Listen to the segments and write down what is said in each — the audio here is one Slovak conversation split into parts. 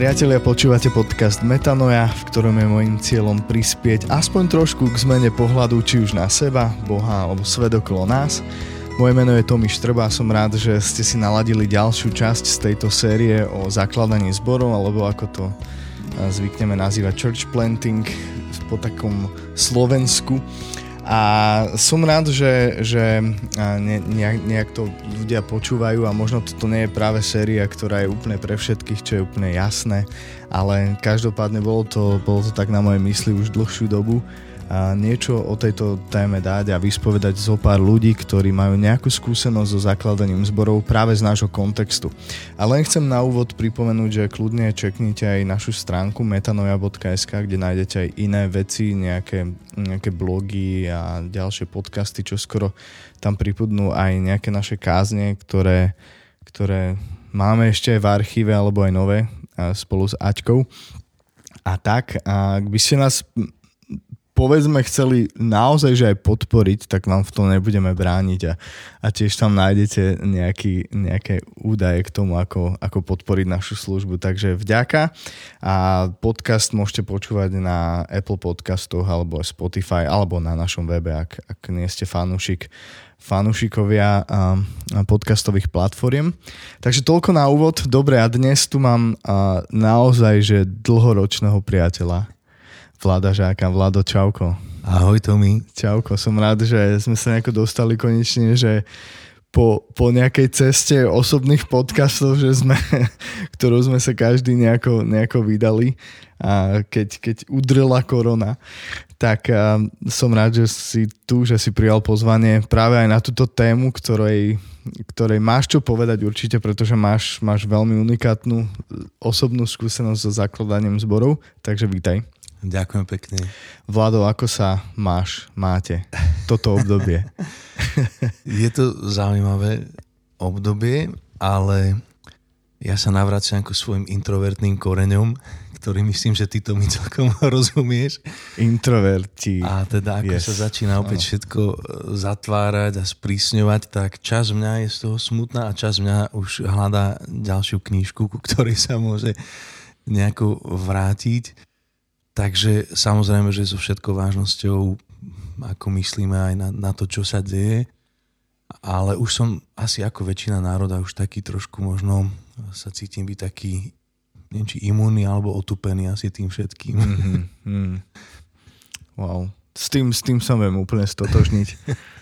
Priatelia, počúvate podcast Metanoja, v ktorom je môjim cieľom prispieť aspoň trošku k zmene pohľadu či už na seba, Boha alebo svet okolo nás. Moje meno je Tomi Štrba a som rád, že ste si naladili ďalšiu časť z tejto série o zakladaní zborov, alebo ako to zvykneme nazývať church planting po takom Slovensku. A som rád, že, že ne, nejak, nejak to ľudia počúvajú a možno toto nie je práve séria, ktorá je úplne pre všetkých, čo je úplne jasné, ale každopádne bolo to, bolo to tak na mojej mysli už dlhšiu dobu niečo o tejto téme dať a vyspovedať zo pár ľudí, ktorí majú nejakú skúsenosť so zakladaním zborov práve z nášho kontextu. A len chcem na úvod pripomenúť, že kľudne čeknite aj našu stránku metanoja.sk, kde nájdete aj iné veci, nejaké, nejaké blogy a ďalšie podcasty, čo skoro tam pripudnú aj nejaké naše kázne, ktoré, ktoré máme ešte v archíve alebo aj nové spolu s Aťkou. A tak, ak by ste nás povedzme chceli naozaj, že aj podporiť, tak vám v tom nebudeme brániť a, a tiež tam nájdete nejaký, nejaké údaje k tomu, ako, ako podporiť našu službu. Takže vďaka a podcast môžete počúvať na Apple podcastoch alebo Spotify alebo na našom webe, ak, ak nie ste fanúšik fanúšikovia podcastových platform. Takže toľko na úvod. Dobre, a dnes tu mám naozaj že dlhoročného priateľa Vlada Žáka. Vlado, čauko. Ahoj Tomi. Čauko, som rád, že sme sa nejako dostali konečne, že po, po nejakej ceste osobných podcastov, že sme, ktorú sme sa každý nejako, nejako vydali a keď, keď udrela korona, tak som rád, že si tu, že si prijal pozvanie práve aj na túto tému, ktorej, ktorej máš čo povedať určite, pretože máš, máš veľmi unikátnu osobnú skúsenosť so zakladaním zborov, takže vítaj. Ďakujem pekne. Vlado, ako sa máš, máte toto obdobie? Je to zaujímavé obdobie, ale ja sa navraciam ku svojim introvertným koreňom, ktorý myslím, že ty to mi celkom rozumieš. Introverti. A teda ako yes. sa začína opäť všetko e, zatvárať a sprísňovať, tak čas mňa je z toho smutná a čas mňa už hľadá ďalšiu knížku, ku ktorej sa môže nejako vrátiť. Takže samozrejme, že so všetkou vážnosťou, ako myslíme aj na, na to, čo sa deje, ale už som asi ako väčšina národa už taký trošku možno sa cítim byť taký, neviem či imúnny alebo otupený asi tým všetkým. Mm-hmm. Wow. S tým, s tým sa viem úplne stotožniť.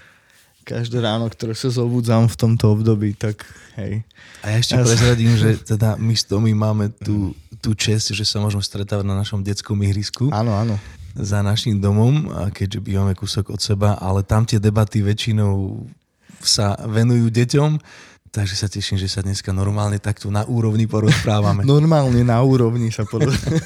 Každé ráno, ktoré sa zobudzám v tomto období, tak hej. A ja ešte ja prezradím, že teda my s Tomi máme tu tú čest, že sa môžeme stretávať na našom detskom ihrisku. Áno, áno. Za našim domom, keďže bývame kúsok od seba, ale tam tie debaty väčšinou sa venujú deťom, takže sa teším, že sa dneska normálne takto na úrovni porozprávame. normálne na úrovni sa porozprávame.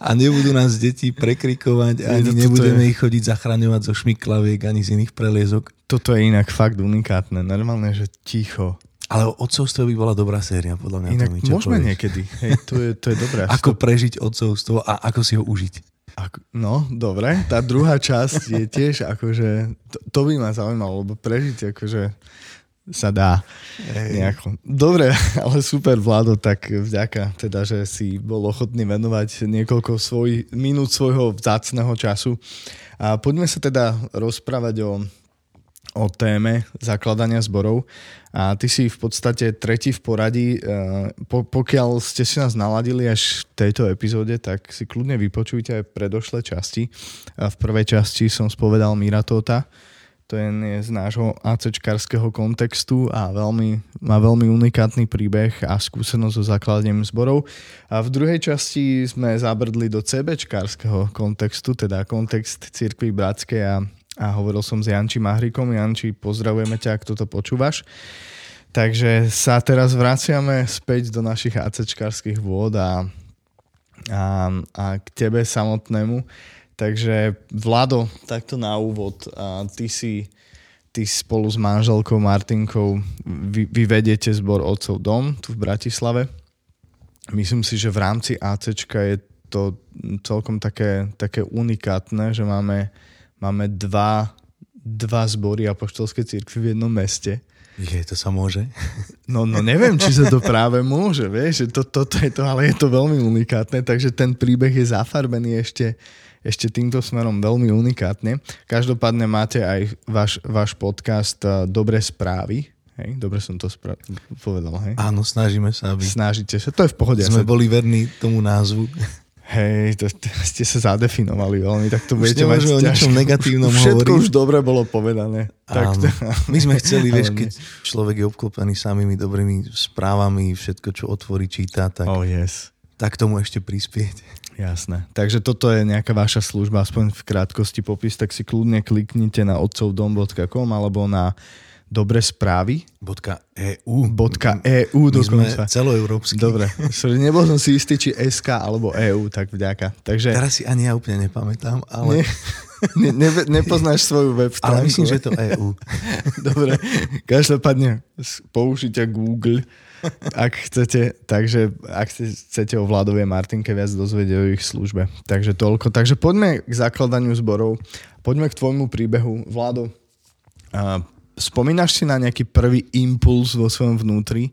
A nebudú nás deti prekrikovať, ani nebudeme ich chodiť zachraňovať zo šmiklaviek, ani z iných preliezok. Toto je inak fakt unikátne. Normálne, že ticho ale otcovstvo by bola dobrá séria, podľa mňa. Inak to môžeme povieš. niekedy. Hej, to je, to je dobré. ako prežiť otcovstvo a ako si ho užiť. Ako, no, dobre. Tá druhá časť je tiež akože, to, to by ma zaujímalo, lebo prežiť akože sa dá nejako. Dobre, ale super Vlado, tak vďaka teda, že si bol ochotný venovať niekoľko svoj, minút svojho vzácného času. A poďme sa teda rozprávať o o téme zakladania zborov a ty si v podstate tretí v poradí. E, po, pokiaľ ste si nás naladili až v tejto epizóde, tak si kľudne vypočujte aj predošlé časti. V prvej časti som spovedal Mira Tota, to je z nášho ACčkarského kontextu a veľmi, má veľmi unikátny príbeh a skúsenosť so zakladaním zborov. A v druhej časti sme zabrdli do CBčkarského kontextu, teda kontext Cirkvy Bratskej a a hovoril som s Janči Mahrikom. Janči, pozdravujeme ťa, ak toto počúvaš. Takže sa teraz vraciame späť do našich ACčkarských vôd a, a, a k tebe samotnému. Takže Vlado, takto na úvod, a ty si ty spolu s manželkou Martinkou vy, vy vediete zbor Otcov dom tu v Bratislave. Myslím si, že v rámci ACčka je to celkom také, také unikátne, že máme máme dva, dva zbory apoštolskej cirkvi v jednom meste. Je, to sa môže? No, no neviem, či sa to práve môže, vieš, že to, toto je to, ale je to veľmi unikátne, takže ten príbeh je zafarbený ešte, ešte týmto smerom veľmi unikátne. Každopádne máte aj váš, váš podcast eh, Dobré správy, Hej, dobre som to spra- povedal, hej? Áno, snažíme sa, aby... Snažíte sa, to je v pohode. Sme sa... boli verní tomu názvu. Hej, to, to ste sa zadefinovali veľmi, tak to už budete mať o ničom negatívnom Všetko hovoriť. už dobre bolo povedané. Tak to... My sme chceli, vieš, keď človek je obklopený samými dobrými správami, všetko, čo otvorí, číta, tak, oh, yes. tak tomu ešte prispieť. Jasné. Takže toto je nejaká vaša služba, aspoň v krátkosti popis, tak si kľudne kliknite na otcovdom.com alebo na dobre správy. .eu. .eu dokonca. Sme celoeurópsky. Dobre. Nebol som si istý, či SK alebo EU, tak vďaka. Takže... Teraz si ani ja úplne nepamätám, ale... Ne, ne, ne, nepoznáš svoju web stránku. Ale myslím, že je to EU. Dobre. Každopádne použite Google, ak chcete, takže ak chcete o Vladovej Martinke viac dozvedieť o ich službe. Takže toľko. Takže poďme k zakladaniu zborov. Poďme k tvojmu príbehu. Vlado, spomínaš si na nejaký prvý impuls vo svojom vnútri,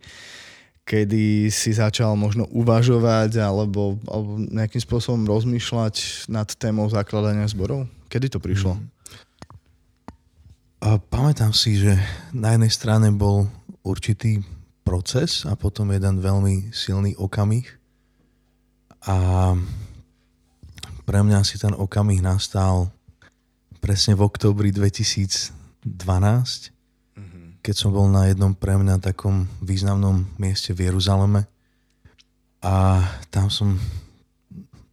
kedy si začal možno uvažovať alebo, alebo nejakým spôsobom rozmýšľať nad témou zakladania zborov? Kedy to prišlo? Mm. A pamätám si, že na jednej strane bol určitý proces a potom jeden veľmi silný okamih. A pre mňa si ten okamih nastal presne v oktobri 2012, keď som bol na jednom pre mňa takom významnom mieste v Jeruzaleme a tam som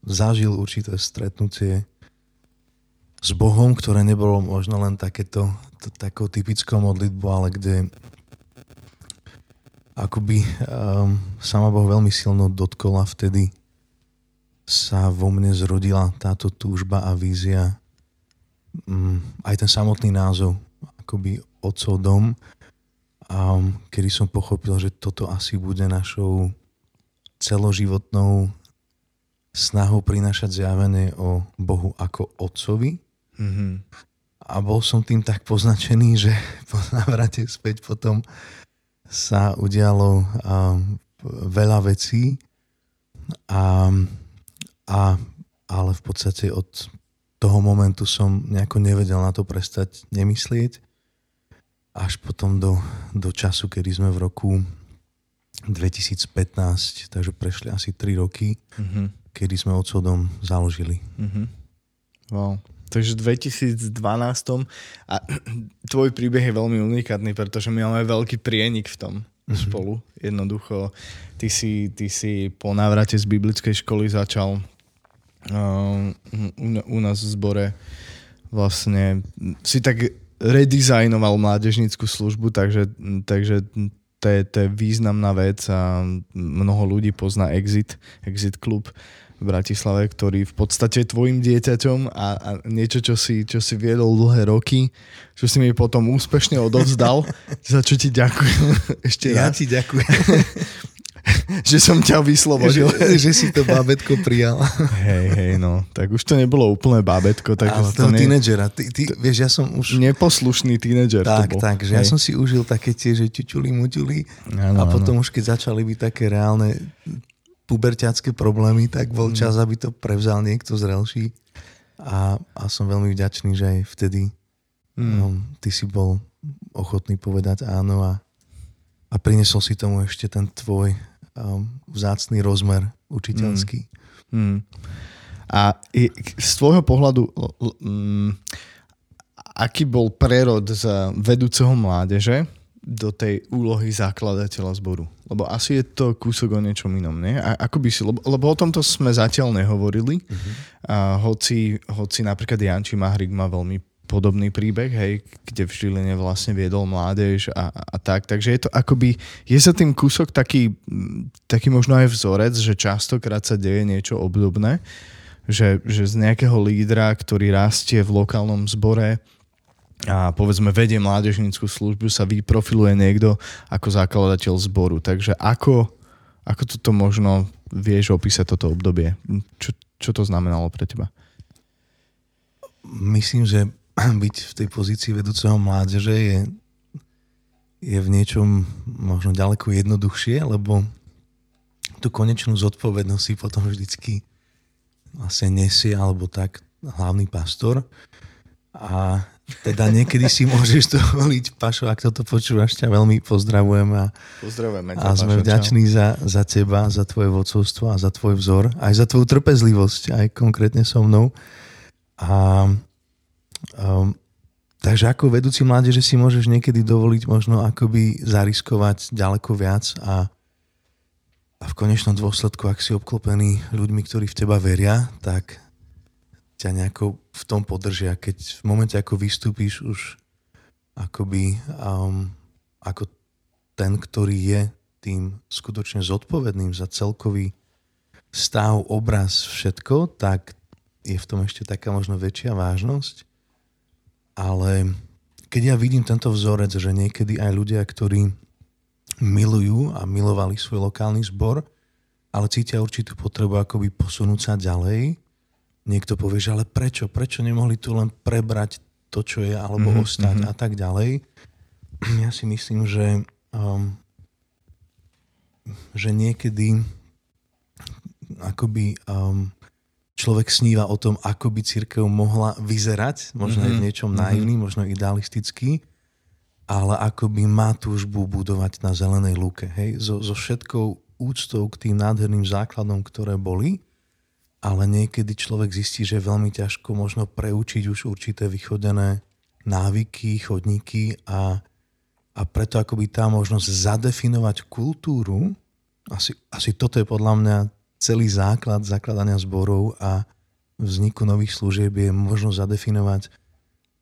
zažil určité stretnutie s Bohom, ktoré nebolo možno len takéto to, takou typickou modlitbou, ale kde akoby um, sama Boh veľmi silno dotkol a vtedy sa vo mne zrodila táto túžba a vízia um, aj ten samotný názov akoby Otcov dom a kedy som pochopil, že toto asi bude našou celoživotnou snahou prinášať zjavenie o Bohu ako Otcovi. Mm-hmm. A bol som tým tak poznačený, že po návrate späť potom sa udialo um, veľa vecí, a, a, ale v podstate od toho momentu som nejako nevedel na to prestať nemyslieť až potom do, do času, kedy sme v roku 2015, takže prešli asi 3 roky, mm-hmm. kedy sme odsodom založili. Mm-hmm. Wow. Takže v 2012 a tvoj príbeh je veľmi unikátny, pretože my máme veľký prienik v tom mm-hmm. spolu. Jednoducho, ty si, ty si po návrate z biblickej školy začal uh, u, u nás v zbore vlastne si tak redizajnoval mládežnickú službu, takže, takže to je, to je významná vec a mnoho ľudí pozná Exit, Exit Club v Bratislave, ktorý v podstate je tvojim dieťaťom a, a niečo, čo si, čo si viedol dlhé roky, čo si mi potom úspešne odovzdal, za čo ti ďakujem ešte ja raz. Ja ti ďakujem. že som ťa vyslobodil. Že, že si to bábetko prijal. Hej, hej, no. Tak už to nebolo úplné bábetko. Tak Ale to ne... tínedžera. Ty, ty, vieš, ja som už... Neposlušný tínedžer Tak, tak, že hej. ja som si užil také tie, že ťuťuli, muťuli a potom ano. už keď začali byť také reálne puberťacké problémy, tak bol mm. čas, aby to prevzal niekto zrelší. A, a som veľmi vďačný, že aj vtedy mm. um, ty si bol ochotný povedať áno a, a priniesol si tomu ešte ten tvoj vzácný rozmer učiteľský. Mm. Mm. A z tvojho pohľadu, um, aký bol prerod z vedúceho mládeže do tej úlohy zakladateľa zboru? Lebo asi je to kúsok o niečom inom, nie? A ako by si, lebo, lebo o tomto sme zatiaľ nehovorili. Uh-huh. A hoci, hoci napríklad Janči Mahrik má veľmi podobný príbeh, hej, kde v Žiline vlastne viedol mládež a, a tak. Takže je to akoby, je sa tým kúsok taký, taký možno aj vzorec, že častokrát sa deje niečo obdobné, že, že z nejakého lídra, ktorý rastie v lokálnom zbore a povedzme vedie mládežnickú službu, sa vyprofiluje niekto ako zakladateľ zboru. Takže ako, ako toto možno vieš opísať toto obdobie? Čo, čo to znamenalo pre teba? Myslím, že byť v tej pozícii vedúceho mládeže je, je v niečom možno ďaleko jednoduchšie, lebo tú konečnú zodpovednosť si potom vždycky vlastne nesie alebo tak hlavný pastor. A teda niekedy si môžeš dovoliť, Pašo, ak toto počúvaš, ťa veľmi pozdravujem a, Pozdravujeme ťa, a sme Pašo, vďační za, za teba, za tvoje vodcovstvo a za tvoj vzor, aj za tvoju trpezlivosť, aj konkrétne so mnou. A um, takže ako vedúci mládeže si môžeš niekedy dovoliť možno akoby zariskovať ďaleko viac a, a v konečnom dôsledku, ak si obklopený ľuďmi, ktorí v teba veria, tak ťa nejako v tom podržia, keď v momente, ako vystúpíš už akoby um, ako ten, ktorý je tým skutočne zodpovedným za celkový stav, obraz, všetko, tak je v tom ešte taká možno väčšia vážnosť. Ale keď ja vidím tento vzorec, že niekedy aj ľudia, ktorí milujú a milovali svoj lokálny zbor, ale cítia určitú potrebu akoby posunúť sa ďalej, niekto povie, že ale prečo? Prečo nemohli tu len prebrať to, čo je, alebo mm-hmm. ostať mm-hmm. a tak ďalej. Ja si myslím, že, um, že niekedy akoby um, človek sníva o tom, ako by církev mohla vyzerať, možno mm-hmm. aj v mhm. niečom mm-hmm. naivný, možno idealistický, ale ako by má túžbu budovať na zelenej lúke. Hej? So, so všetkou úctou k tým nádherným základom, ktoré boli, ale niekedy človek zistí, že je veľmi ťažko možno preučiť už určité vychodené návyky, chodníky a, a preto akoby tá možnosť zadefinovať kultúru, asi, asi toto je podľa mňa celý základ zakladania zborov a vzniku nových služieb je možno zadefinovať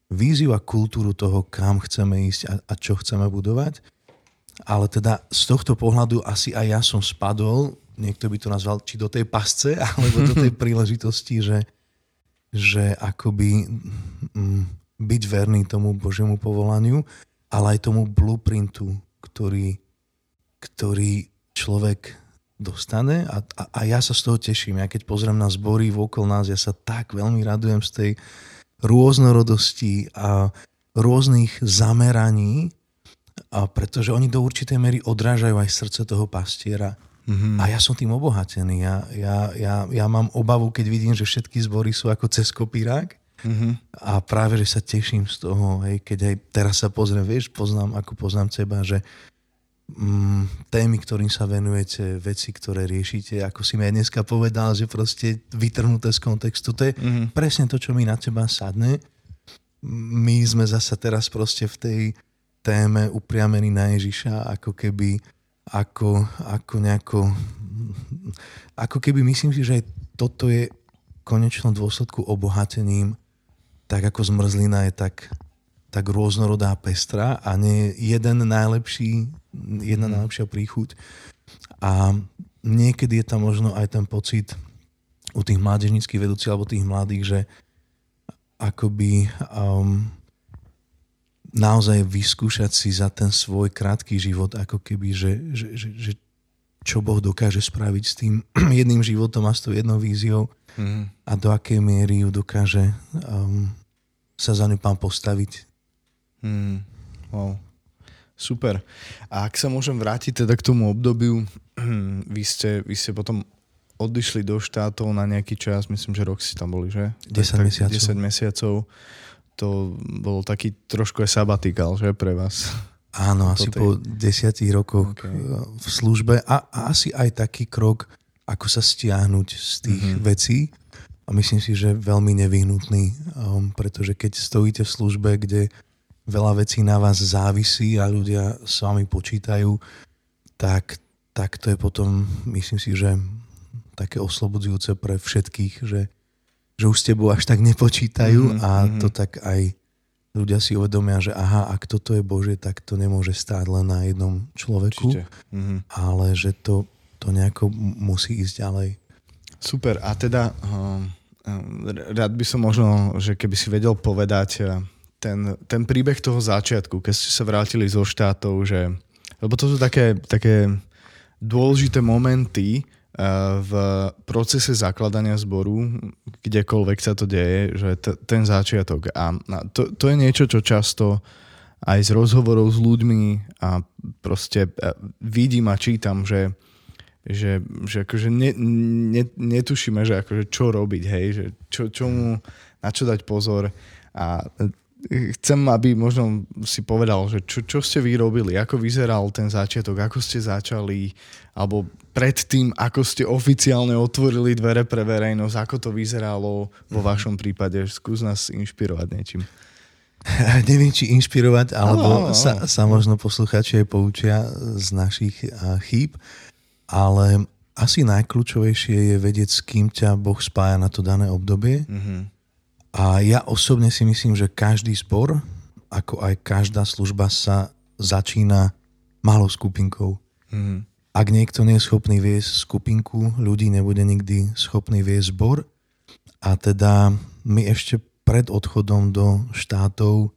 víziu a kultúru toho, kam chceme ísť a, a čo chceme budovať. Ale teda z tohto pohľadu asi aj ja som spadol niekto by to nazval, či do tej pasce, alebo do tej príležitosti, že, že akoby mm, byť verný tomu Božiemu povolaniu, ale aj tomu blueprintu, ktorý, ktorý človek dostane a, a, a ja sa z toho teším. Ja keď pozriem na zbory vokol nás, ja sa tak veľmi radujem z tej rôznorodosti a rôznych zameraní, a pretože oni do určitej mery odrážajú aj srdce toho pastiera. Mm-hmm. A ja som tým obohatený. Ja, ja, ja, ja mám obavu, keď vidím, že všetky zbory sú ako cez kopírák. Mm-hmm. A práve, že sa teším z toho, hej, keď aj teraz sa pozriem, vieš, poznám, ako poznám teba, že mm, témy, ktorým sa venujete, veci, ktoré riešite, ako si mi aj dneska povedal, že proste vytrhnuté z kontextu, to je mm-hmm. presne to, čo mi na teba sadne. My sme zasa teraz proste v tej téme upriamení na Ježiša, ako keby ako, ako nejako, ako keby myslím si, že aj toto je v konečnom dôsledku obohatením, tak ako zmrzlina je tak, tak rôznorodá pestrá a nie jeden najlepší, jedna mm. najlepšia príchuť. A niekedy je tam možno aj ten pocit u tých mládežníckých vedúcich alebo tých mladých, že akoby um, naozaj vyskúšať si za ten svoj krátky život, ako keby, že, že, že, že čo Boh dokáže spraviť s tým jedným životom a s tou jednou víziou mm. a do akej miery ju dokáže um, sa za ňu pán postaviť. Mm. Wow. Super. A ak sa môžem vrátiť teda k tomu obdobiu, vy ste, vy ste potom odišli do štátov na nejaký čas, myslím, že rok si tam boli, že? 10 mesiacov. 10 mesiacov to bol taký trošku aj sabatikál, že pre vás? Áno, asi po desiatich rokoch okay. v službe a, a asi aj taký krok, ako sa stiahnuť z tých mm-hmm. vecí. A myslím si, že veľmi nevyhnutný, um, pretože keď stojíte v službe, kde veľa vecí na vás závisí a ľudia s vami počítajú, tak, tak to je potom, myslím si, že také oslobodzujúce pre všetkých, že že už s tebou až tak nepočítajú mm-hmm. a mhm. to tak aj ľudia si uvedomia, že aha, ak toto je Bože, tak to nemôže stáť len na jednom človeku, mm-hmm. ale že to, to nejako musí ísť ďalej. Super. A teda um, rád by som možno, že keby si vedel povedať uh, ten, ten príbeh toho začiatku, keď ste sa vrátili zo štátov, že lebo to sú také, také dôležité momenty v procese zakladania zboru, kdekoľvek sa to deje, že t- ten začiatok. A to, to je niečo, čo často aj z rozhovorov s ľuďmi a proste e, vidím a čítam, že, že, že akože ne, ne, netušíme, že akože čo robiť, hej, že čo, čo mu, na čo dať pozor. A chcem, aby možno si povedal, že čo, čo ste vy robili, ako vyzeral ten začiatok, ako ste začali, alebo predtým, ako ste oficiálne otvorili dvere pre verejnosť, ako to vyzeralo vo mhm. vašom prípade. Skús nás inšpirovať niečím. Neviem, či inšpirovať, alebo no, no. Sa, sa možno posluchači aj poučia z našich chýb, ale asi najkľúčovejšie je vedieť, s kým ťa Boh spája na to dané obdobie. Mm-hmm a ja osobne si myslím, že každý spor, ako aj každá služba sa začína malou skupinkou. Mm. Ak niekto nie je schopný viesť skupinku ľudí, nebude nikdy schopný viesť zbor. A teda my ešte pred odchodom do štátov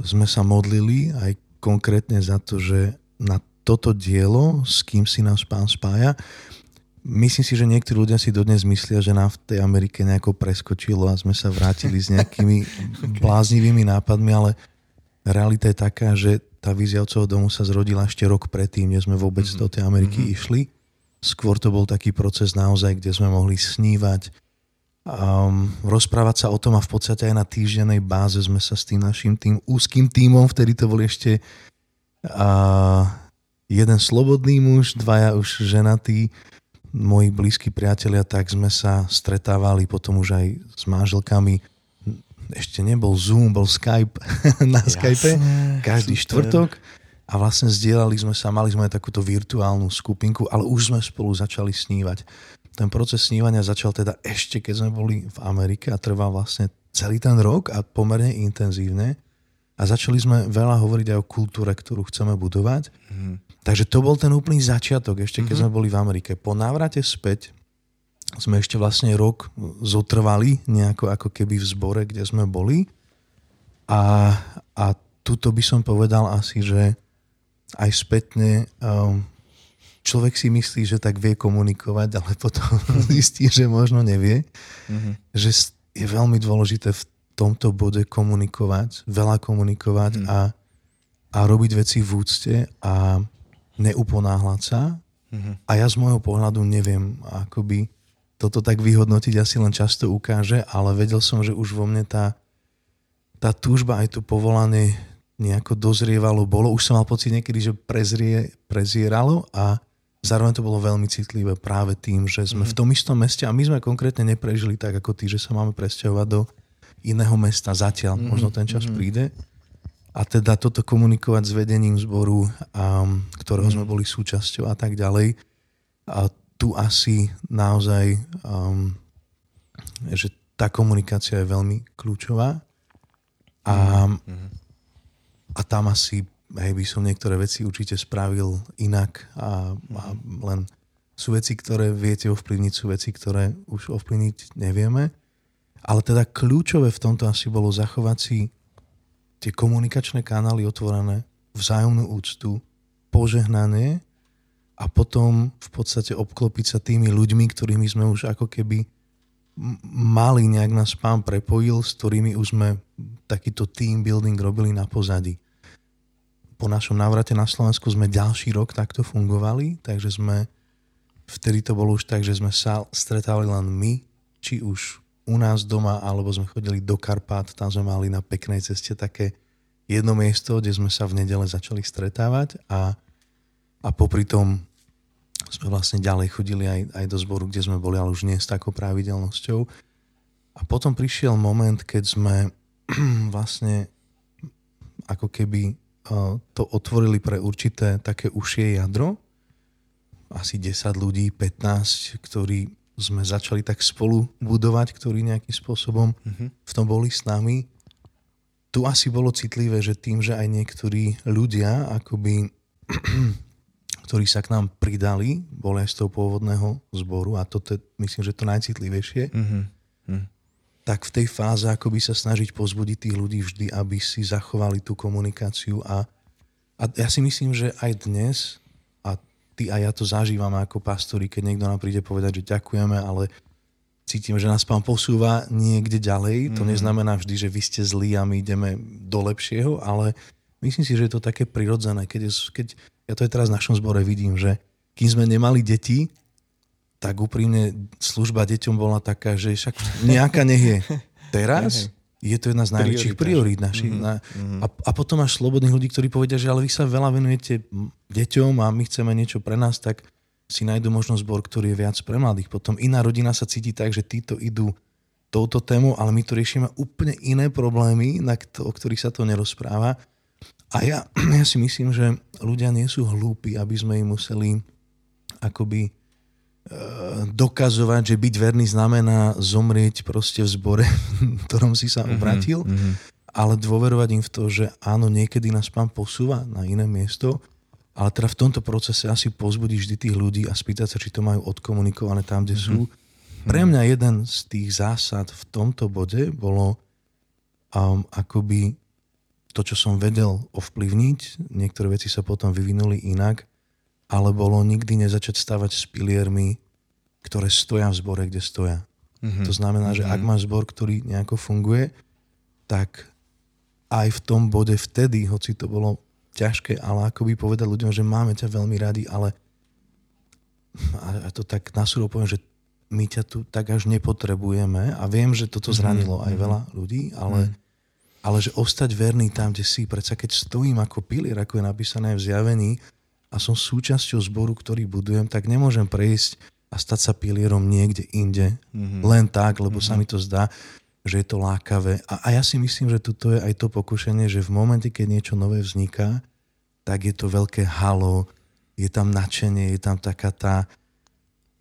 sme sa modlili aj konkrétne za to, že na toto dielo, s kým si nás pán spája, myslím si, že niektorí ľudia si dodnes myslia, že nám v tej Amerike nejako preskočilo a sme sa vrátili s nejakými bláznivými nápadmi, ale realita je taká, že tá vízia od domu sa zrodila ešte rok predtým, než sme vôbec mm-hmm. do tej Ameriky mm-hmm. išli. Skôr to bol taký proces naozaj, kde sme mohli snívať, um, rozprávať sa o tom a v podstate aj na týždennej báze sme sa s tým našim tým úzkým tímom, vtedy to bol ešte uh, jeden slobodný muž, dvaja už ženatí, moji blízki priatelia, tak sme sa stretávali potom už aj s manželkami. Ešte nebol Zoom, bol Skype na Jasné, Skype každý super. štvrtok a vlastne zdieľali sme sa, mali sme aj takúto virtuálnu skupinku, ale už sme spolu začali snívať. Ten proces snívania začal teda ešte, keď sme boli v Amerike a trval vlastne celý ten rok a pomerne intenzívne. A začali sme veľa hovoriť aj o kultúre, ktorú chceme budovať. Mm. Takže to bol ten úplný začiatok, ešte keď mm-hmm. sme boli v Amerike. Po návrate späť sme ešte vlastne rok zotrvali nejako ako keby v zbore, kde sme boli. A, a tuto by som povedal asi, že aj spätne um, človek si myslí, že tak vie komunikovať, ale potom zistí, že možno nevie. Mm-hmm. Že je veľmi dôležité v tomto bode komunikovať, veľa komunikovať mm. a, a robiť veci v úcte a neuponáhľať sa. Mm-hmm. A ja z môjho pohľadu neviem, akoby toto tak vyhodnotiť asi len často ukáže, ale vedel som, že už vo mne tá, tá túžba aj to povolanie nejako dozrievalo, bolo. Už som mal pocit niekedy, že prezrie, prezieralo a zároveň to bolo veľmi citlivé práve tým, že sme mm-hmm. v tom istom meste a my sme konkrétne neprežili tak ako ty, že sa máme presťahovať do iného mesta zatiaľ. Mm-hmm. Možno ten čas mm-hmm. príde. A teda toto komunikovať s vedením zboru, um, ktorého sme boli súčasťou a tak ďalej. A tu asi naozaj, um, že tá komunikácia je veľmi kľúčová. A, a tam asi hej, by som niektoré veci určite spravil inak a, a len sú veci, ktoré viete ovplyvniť, sú veci, ktoré už ovplyvniť nevieme. Ale teda kľúčové v tomto asi bolo zachovať si tie komunikačné kanály otvorené, vzájomnú úctu, požehnanie a potom v podstate obklopiť sa tými ľuďmi, ktorými sme už ako keby mali nejak nás pán prepojil, s ktorými už sme takýto team building robili na pozadí. Po našom návrate na Slovensku sme ďalší rok takto fungovali, takže sme vtedy to bolo už tak, že sme sa stretávali len my, či už u nás doma, alebo sme chodili do Karpát, tam sme mali na peknej ceste také jedno miesto, kde sme sa v nedele začali stretávať a, a popri tom sme vlastne ďalej chodili aj, aj do zboru, kde sme boli, ale už nie s takou pravidelnosťou. A potom prišiel moment, keď sme vlastne ako keby to otvorili pre určité také užšie jadro, asi 10 ľudí, 15, ktorí sme začali tak spolu budovať, ktorí nejakým spôsobom mm-hmm. v tom boli s nami. Tu asi bolo citlivé, že tým, že aj niektorí ľudia, akoby, ktorí sa k nám pridali, boli aj z toho pôvodného zboru a je, myslím, že to najcitlivejšie, mm-hmm. tak v tej fáze akoby sa snažiť pozbudiť tých ľudí vždy, aby si zachovali tú komunikáciu a, a ja si myslím, že aj dnes ty a ja to zažívame ako pastori, keď niekto nám príde povedať, že ďakujeme, ale cítim, že nás pán posúva niekde ďalej. Mm. To neznamená vždy, že vy ste zlí a my ideme do lepšieho, ale myslím si, že je to také prirodzené. Keď, je, keď ja to aj teraz v našom zbore vidím, že kým sme nemali deti, tak úprimne služba deťom bola taká, že však nejaká nech je. Teraz je to jedna z najväčších priorít našich. Mm-hmm. Na, mhm. a, a potom máš slobodných ľudí, ktorí povedia, že ale vy sa veľa venujete deťom a my chceme niečo pre nás, tak si nájdu možno zbor, ktorý je viac pre mladých. Potom iná rodina sa cíti tak, že títo idú touto tému, ale my tu riešime úplne iné problémy, na to, o ktorých sa to nerozpráva. A ja, ja si myslím, že ľudia nie sú hlúpi, aby sme im museli akoby dokazovať, že byť verný znamená zomrieť proste v zbore, v ktorom si sa mhm, obratil, mm-hmm. ale dôverovať im v to, že áno, niekedy nás pán posúva na iné miesto, ale teda v tomto procese asi pozbudí vždy tých ľudí a spýtať sa, či to majú odkomunikované tam, kde mm-hmm. sú. Pre mňa jeden z tých zásad v tomto bode bolo um, akoby to, čo som vedel ovplyvniť. Niektoré veci sa potom vyvinuli inak, ale bolo nikdy nezačať stavať s piliermi, ktoré stoja v zbore, kde stoja. Mm-hmm. To znamená, že ak mhm. má zbor, ktorý nejako funguje, tak aj v tom bode vtedy, hoci to bolo ťažké, ale ako by povedať ľuďom, že máme ťa veľmi radi, ale a to tak nasúro poviem, že my ťa tu tak až nepotrebujeme a viem, že toto mhm, zranilo aj mhm. veľa ľudí, ale, mm. ale že ostať verný tam, kde si, predsa keď stojím ako pilier, ako je napísané v zjavení a som súčasťou zboru, ktorý budujem, tak nemôžem prejsť a stať sa pilierom niekde inde, mm-hmm. len tak, lebo mm-hmm. sa mi to zdá že je to lákavé. A, a ja si myslím, že toto je aj to pokušenie, že v momente, keď niečo nové vzniká, tak je to veľké halo, je tam nadšenie, je tam taká tá,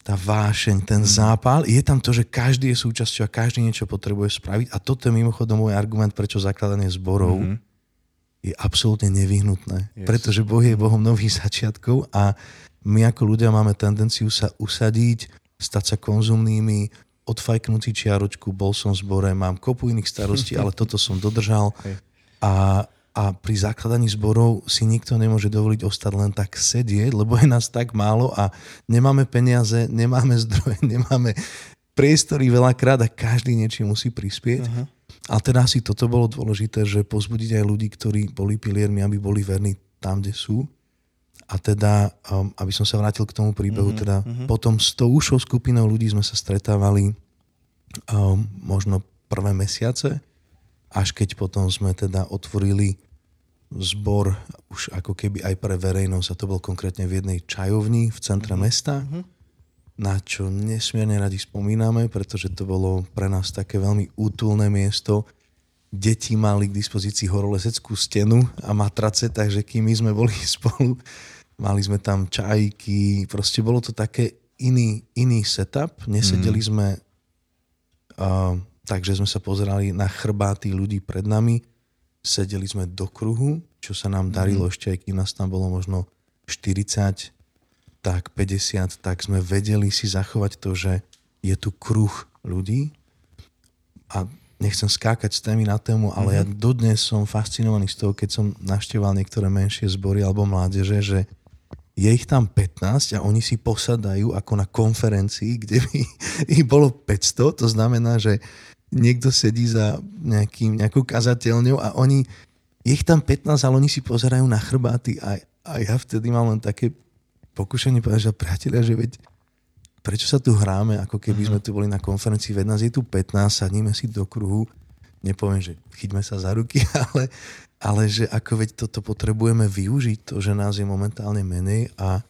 tá vášeň, ten mm. zápal. Je tam to, že každý je súčasťou a každý niečo potrebuje spraviť. A toto je mimochodom môj argument, prečo zakladanie zborov mm-hmm. Je absolútne nevyhnutné. Yes. Pretože Boh je Bohom nových začiatkov a my ako ľudia máme tendenciu sa usadiť, stať sa konzumnými, odfajknutý čiaročku, bol som v zbore, mám kopu iných starostí, ale toto som dodržal. A, a pri zakladaní zborov si nikto nemôže dovoliť ostať len tak sedieť, lebo je nás tak málo a nemáme peniaze, nemáme zdroje, nemáme priestory veľakrát a každý niečím musí prispieť. Uh-huh. A teda si toto bolo dôležité, že pozbudiť aj ľudí, ktorí boli piliermi, aby boli verní tam, kde sú. A teda, um, aby som sa vrátil k tomu príbehu, mm-hmm, teda mm-hmm. potom s tou ušou skupinou ľudí sme sa stretávali um, možno prvé mesiace, až keď potom sme teda otvorili zbor už ako keby aj pre verejnosť a to bol konkrétne v jednej čajovni v centre mm-hmm. mesta, mm-hmm. Na čo nesmierne radi spomíname, pretože to bolo pre nás také veľmi útulné miesto. Deti mali k dispozícii horoleseckú stenu a matrace, takže kým my sme boli spolu, Mali sme tam čajky, proste bolo to také iný, iný setup. Nesedeli mm. sme uh, takže sme sa pozerali na chrbáty ľudí pred nami. Sedeli sme do kruhu, čo sa nám darilo mm. ešte, aj kým nás tam bolo možno 40, tak 50, tak sme vedeli si zachovať to, že je tu kruh ľudí a nechcem skákať s témy na tému, ale mm-hmm. ja dodnes som fascinovaný z toho, keď som navšteval niektoré menšie zbory alebo mládeže, že je ich tam 15 a oni si posadajú ako na konferencii, kde by ich bolo 500, to znamená, že niekto sedí za nejakým, nejakou kazateľňou a oni, je ich tam 15, ale oni si pozerajú na chrbáty a, a ja vtedy mám len také pokušenie povedať, že priatelia, že veď prečo sa tu hráme, ako keby sme tu boli na konferencii, veď nás je tu 15, sadníme si do kruhu, nepoviem, že chyťme sa za ruky, ale ale že ako veď toto potrebujeme využiť, to, že nás je momentálne menej a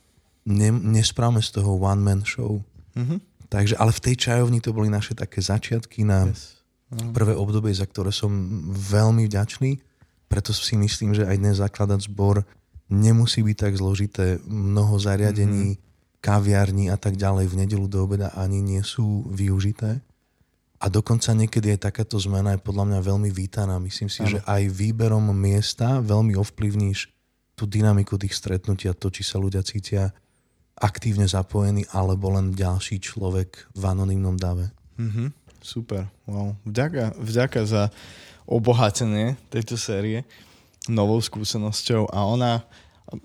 ne, nesprávame z toho one-man show. Mm-hmm. Takže, ale v tej čajovni to boli naše také začiatky na yes. uh-huh. prvé obdobie, za ktoré som veľmi vďačný. Preto si myslím, že aj dnes zakladať zbor nemusí byť tak zložité. Mnoho zariadení, mm-hmm. kaviarní a tak ďalej v nedelu do obeda ani nie sú využité. A dokonca niekedy aj takáto zmena je podľa mňa veľmi vítaná. Myslím si, ano. že aj výberom miesta veľmi ovplyvníš tú dynamiku tých stretnutí a to, či sa ľudia cítia aktívne zapojení alebo len ďalší človek v anonimnom dave. Mm-hmm. Super. Wow. Vďaka, vďaka za obohatenie tejto série novou skúsenosťou a ona,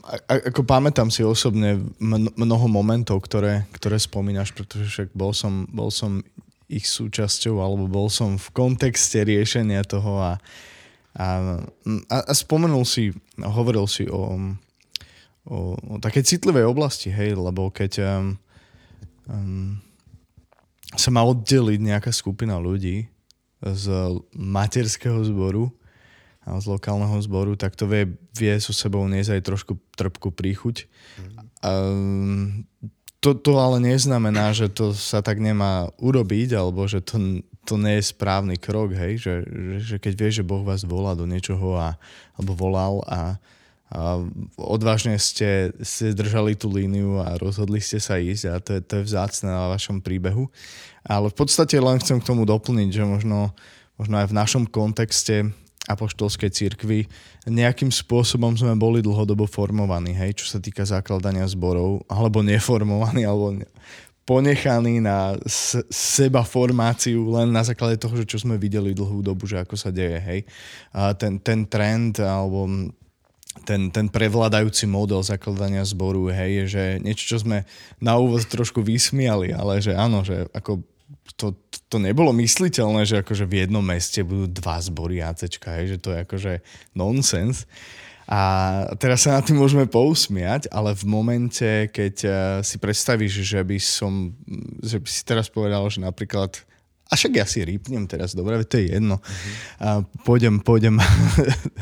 a, ako pamätám si osobne mnoho momentov, ktoré, ktoré spomínaš, pretože však bol som, bol som ich súčasťou alebo bol som v kontexte riešenia toho a, a, a, a spomenul si, hovoril si o, o, o takej citlivej oblasti, hej, lebo keď um, um, sa má oddeliť nejaká skupina ľudí z materského zboru, z lokálneho zboru, tak to vie, vie so sebou niesť aj trošku trpku príchuť. Um, to, to ale neznamená, že to sa tak nemá urobiť, alebo že to, to nie je správny krok, hej? Že, že, že keď vieš, že Boh vás volá do niečoho a, alebo volal a, a odvážne ste, ste držali tú líniu a rozhodli ste sa ísť a to je, to je vzácne na vašom príbehu. Ale v podstate len chcem k tomu doplniť, že možno, možno aj v našom kontexte apoštolskej cirkvi nejakým spôsobom sme boli dlhodobo formovaní, hej, čo sa týka zakladania zborov, alebo neformovaní, alebo ponechaní na seba formáciu len na základe toho, že čo sme videli dlhú dobu, že ako sa deje, hej. A ten, ten trend, alebo ten, ten prevládajúci model zakladania zboru, hej, je, že niečo, čo sme na úvod trošku vysmiali, ale že áno, že ako to, to nebolo mysliteľné, že akože v jednom meste budú dva zbory ACčka, hej, že to je akože nonsens. A teraz sa na tým môžeme pousmiať, ale v momente, keď uh, si predstavíš, že by som, že by si teraz povedal, že napríklad a však ja si rýpnem teraz, dobre, to je jedno. Uh-huh. A pôjdem, pôjdem,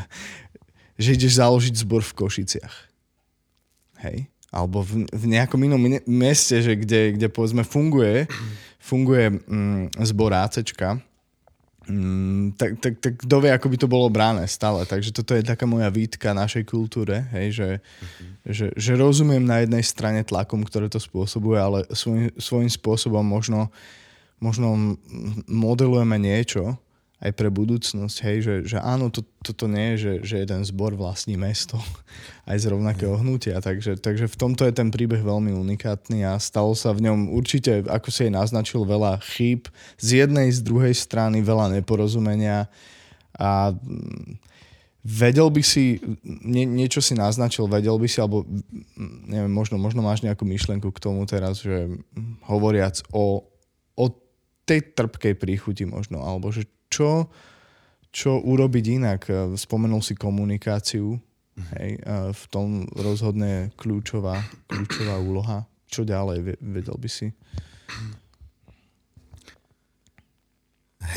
že ideš založiť zbor v Košiciach. Hej? Alebo v, v nejakom inom meste, že kde, kde povedzme funguje funguje mm, zbor ACčka, mm, tak, tak, tak kto vie, ako by to bolo bráne stále. Takže toto je taká moja výtka našej kultúre, hej, že, uh-huh. že, že rozumiem na jednej strane tlakom, ktoré to spôsobuje, ale svoj, svojím spôsobom možno, možno modelujeme niečo, aj pre budúcnosť, hej, že, že áno, to, toto nie je, že, že jeden zbor vlastní mesto aj z rovnakého hnutia, takže, takže v tomto je ten príbeh veľmi unikátny a stalo sa v ňom určite, ako si jej naznačil, veľa chýb, z jednej, z druhej strany veľa neporozumenia a mm, vedel by si, nie, niečo si naznačil, vedel by si, alebo mm, neviem, možno, možno máš nejakú myšlenku k tomu teraz, že hovoriac o, o tej trpkej príchuti možno, alebo že čo, čo urobiť inak. E, spomenul si komunikáciu, mhm. hej, e, v tom rozhodne kľúčová, kľúčová úloha. Čo ďalej, vedel by si?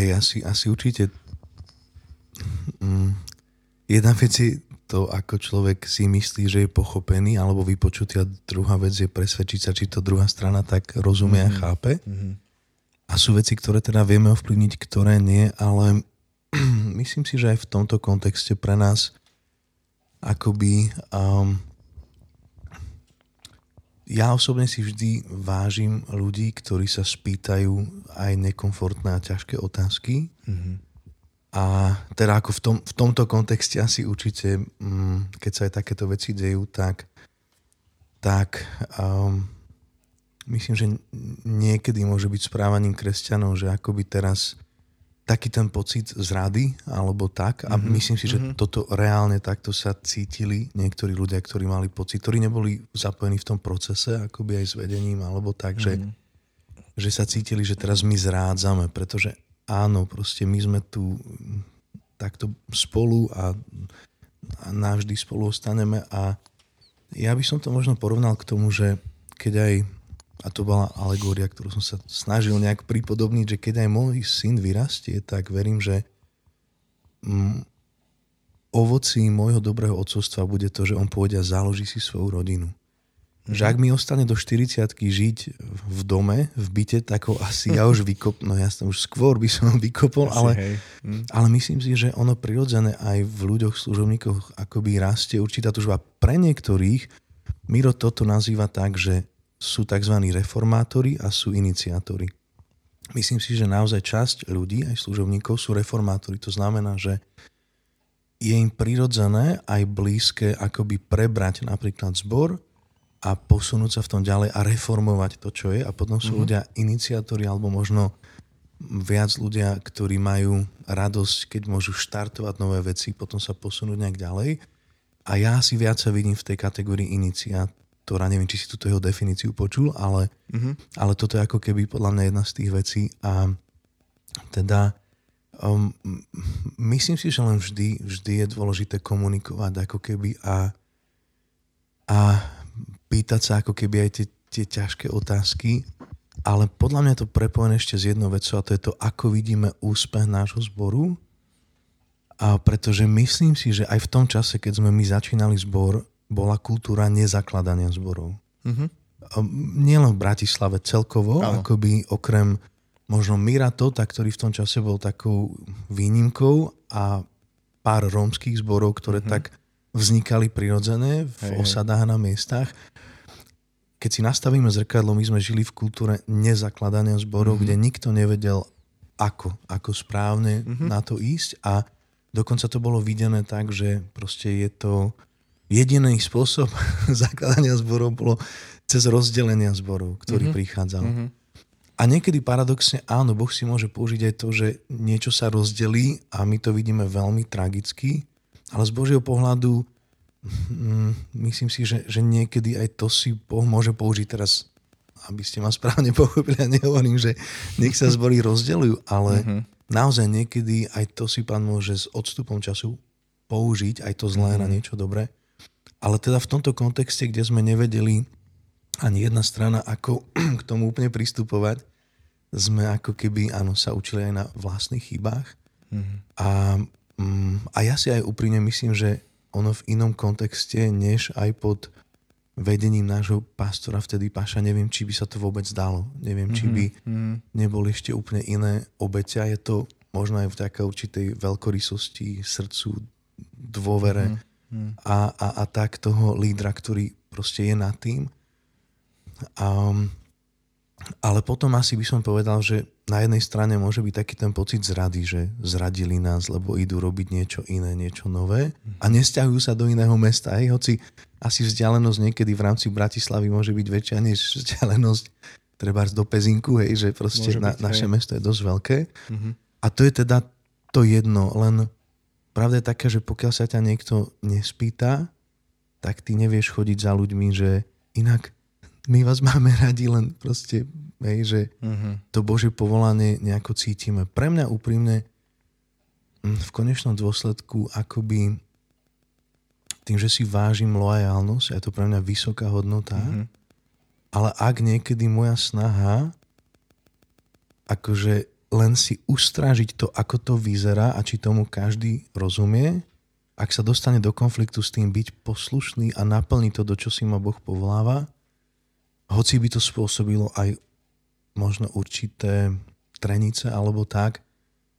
Hej, asi, asi určite mm, jedna vec je to, ako človek si myslí, že je pochopený alebo vypočutý a druhá vec je presvedčiť sa, či to druhá strana tak rozumie mm-hmm. a mhm. chápe. Mm-hmm. A sú veci, ktoré teda vieme ovplyvniť, ktoré nie, ale myslím si, že aj v tomto kontexte pre nás akoby um, ja osobne si vždy vážim ľudí, ktorí sa spýtajú aj nekomfortné a ťažké otázky. Mm-hmm. A teda ako v, tom, v tomto kontexte asi určite, um, keď sa aj takéto veci dejú, tak, tak um, myslím, že niekedy môže byť správaním kresťanov, že akoby teraz taký ten pocit zrady alebo tak a mm-hmm. myslím si, že mm-hmm. toto reálne takto sa cítili niektorí ľudia, ktorí mali pocit, ktorí neboli zapojení v tom procese akoby aj s vedením alebo tak, mm-hmm. že, že sa cítili, že teraz my zrádzame, pretože áno, proste my sme tu takto spolu a, a navždy spolu ostaneme a ja by som to možno porovnal k tomu, že keď aj a to bola alegória, ktorú som sa snažil nejak pripodobniť, že keď aj môj syn vyrastie, tak verím, že mm, ovocí môjho dobrého odcovstva bude to, že on pôjde a založí si svoju rodinu. Mm-hmm. Že ak mi ostane do 40 žiť v dome, v byte, tak ho asi ja už vykop, no ja som už skôr by som ho vykopol, asi, ale, mm. ale myslím si, že ono prirodzené aj v ľuďoch, služobníkoch akoby rastie určitá tužba. Pre niektorých Miro toto nazýva tak, že sú tzv. reformátori a sú iniciátori. Myslím si, že naozaj časť ľudí, aj služobníkov, sú reformátori. To znamená, že je im prirodzené aj blízke akoby prebrať napríklad zbor a posunúť sa v tom ďalej a reformovať to, čo je. A potom sú mm-hmm. ľudia iniciátori alebo možno viac ľudia, ktorí majú radosť, keď môžu štartovať nové veci, potom sa posunúť nejak ďalej. a ja si viac sa vidím v tej kategórii iniciátora. Neviem, či si túto jeho definíciu počul, ale, mm-hmm. ale toto je ako keby podľa mňa jedna z tých vecí. A teda um, myslím si, že len vždy, vždy je dôležité komunikovať ako keby a, a pýtať sa ako keby aj tie, tie ťažké otázky, ale podľa mňa to prepojené ešte s jednou vecou a to je to, ako vidíme úspech nášho zboru a pretože myslím si, že aj v tom čase, keď sme my začínali zbor, bola kultúra nezakladania zborov. Mm-hmm. Nielen v Bratislave celkovo, ano. akoby okrem možno Mira Tota, ktorý v tom čase bol takou výnimkou a pár rómskych zborov, ktoré mm-hmm. tak vznikali prirodzené v hej, osadách na miestach. Keď si nastavíme zrkadlo, my sme žili v kultúre nezakladania zborov, mm-hmm. kde nikto nevedel, ako, ako správne mm-hmm. na to ísť a Dokonca to bolo videné tak, že proste je to jediný spôsob zakladania zborov bolo cez rozdelenia zborov, ktorý mm-hmm. prichádzal. Mm-hmm. A niekedy paradoxne áno, Boh si môže použiť aj to, že niečo sa rozdelí a my to vidíme veľmi tragicky, ale z Božieho pohľadu mm, myslím si, že, že niekedy aj to si Boh môže použiť teraz, aby ste ma správne pochopili, ja nehovorím, že nech sa zbory rozdelujú, ale mm-hmm naozaj niekedy aj to si pán môže s odstupom času použiť, aj to zlé mm. na mhm. niečo dobré. Ale teda v tomto kontexte, kde sme nevedeli ani jedna strana, ako k tomu úplne pristupovať, sme ako keby, áno, sa učili aj na vlastných chybách. Mm. A, mm, a ja si aj úprimne myslím, že ono v inom kontexte, než aj pod vedením nášho pastora vtedy Paša, neviem, či by sa to vôbec dalo. Neviem, či by mm-hmm. neboli ešte úplne iné obete a je to možno aj vďaka určitej veľkorysosti, srdcu, dôvere mm-hmm. A, a, a tak toho lídra, ktorý proste je nad tým. Um, ale potom asi by som povedal, že na jednej strane môže byť taký ten pocit zrady, že zradili nás, lebo idú robiť niečo iné, niečo nové a nesťahujú sa do iného mesta. Hej, hoci asi vzdialenosť niekedy v rámci Bratislavy môže byť väčšia než vzdialenosť treba do Pezinku, hej, že proste na, byť, naše hej. mesto je dosť veľké. Mm-hmm. A to je teda to jedno, len pravda je taká, že pokiaľ sa ťa niekto nespýta, tak ty nevieš chodiť za ľuďmi, že inak my vás máme radi, len proste, hej, že mm-hmm. to Bože povolanie nejako cítime. Pre mňa úprimne hm, v konečnom dôsledku akoby tým, že si vážim loajálnosť, je to pre mňa vysoká hodnota, mm-hmm. ale ak niekedy moja snaha akože len si ustrážiť to, ako to vyzerá a či tomu každý rozumie, ak sa dostane do konfliktu s tým byť poslušný a naplniť to, do čo si ma Boh povoláva, hoci by to spôsobilo aj možno určité trenice alebo tak,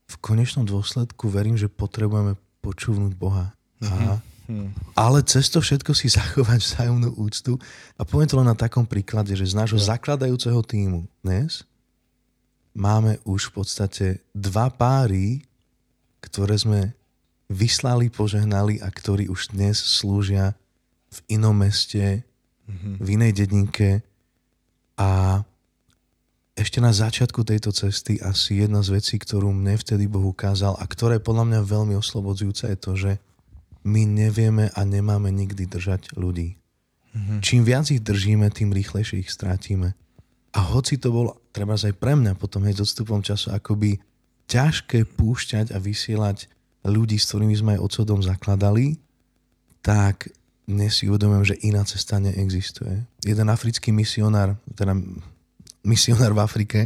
v konečnom dôsledku verím, že potrebujeme počúvnuť Boha. Mm-hmm. A Hmm. Ale cez to všetko si zachovať vzájomnú úctu. A poviem to len na takom príklade, že z nášho ja. zakladajúceho týmu dnes máme už v podstate dva páry, ktoré sme vyslali, požehnali a ktorí už dnes slúžia v inom meste, mm-hmm. v inej dedinke a ešte na začiatku tejto cesty asi jedna z vecí, ktorú mne vtedy Boh ukázal a ktoré je podľa mňa veľmi oslobodzujúce je to, že my nevieme a nemáme nikdy držať ľudí. Mm-hmm. Čím viac ich držíme, tým rýchlejšie ich strátime. A hoci to bolo, treba aj pre mňa potom aj s odstupom času, akoby ťažké púšťať a vysielať ľudí, s ktorými sme aj odsodom zakladali, tak dnes si uvedomujem, že iná cesta neexistuje. Jeden africký misionár, teda misionár v Afrike,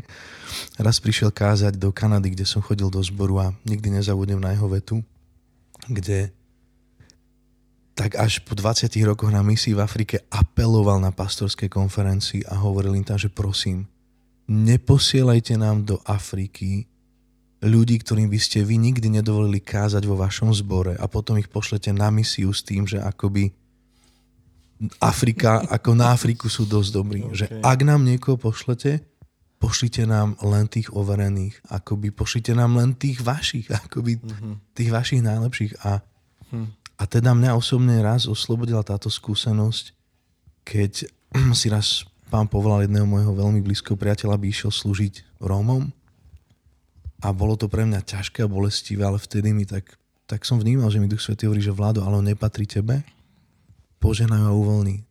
raz prišiel kázať do Kanady, kde som chodil do zboru a nikdy nezabudnem na jeho vetu, kde tak až po 20 rokoch na misii v Afrike apeloval na pastorskej konferencii a hovoril im tam, že prosím, neposielajte nám do Afriky ľudí, ktorým by ste vy nikdy nedovolili kázať vo vašom zbore a potom ich pošlete na misiu s tým, že akoby Afrika, ako na Afriku sú dosť dobrí. Okay. Že ak nám niekoho pošlete, pošlite nám len tých overených, akoby pošlite nám len tých vašich, akoby mm-hmm. tých vašich najlepších. A hm. A teda mňa osobne raz oslobodila táto skúsenosť, keď si raz pán povolal jedného môjho veľmi blízkeho priateľa, aby išiel slúžiť Rómom. A bolo to pre mňa ťažké a bolestivé, ale vtedy mi tak, tak som vnímal, že mi Duch Svetý hovorí, že vládo, ale on nepatrí tebe. poženajú a uvoľní.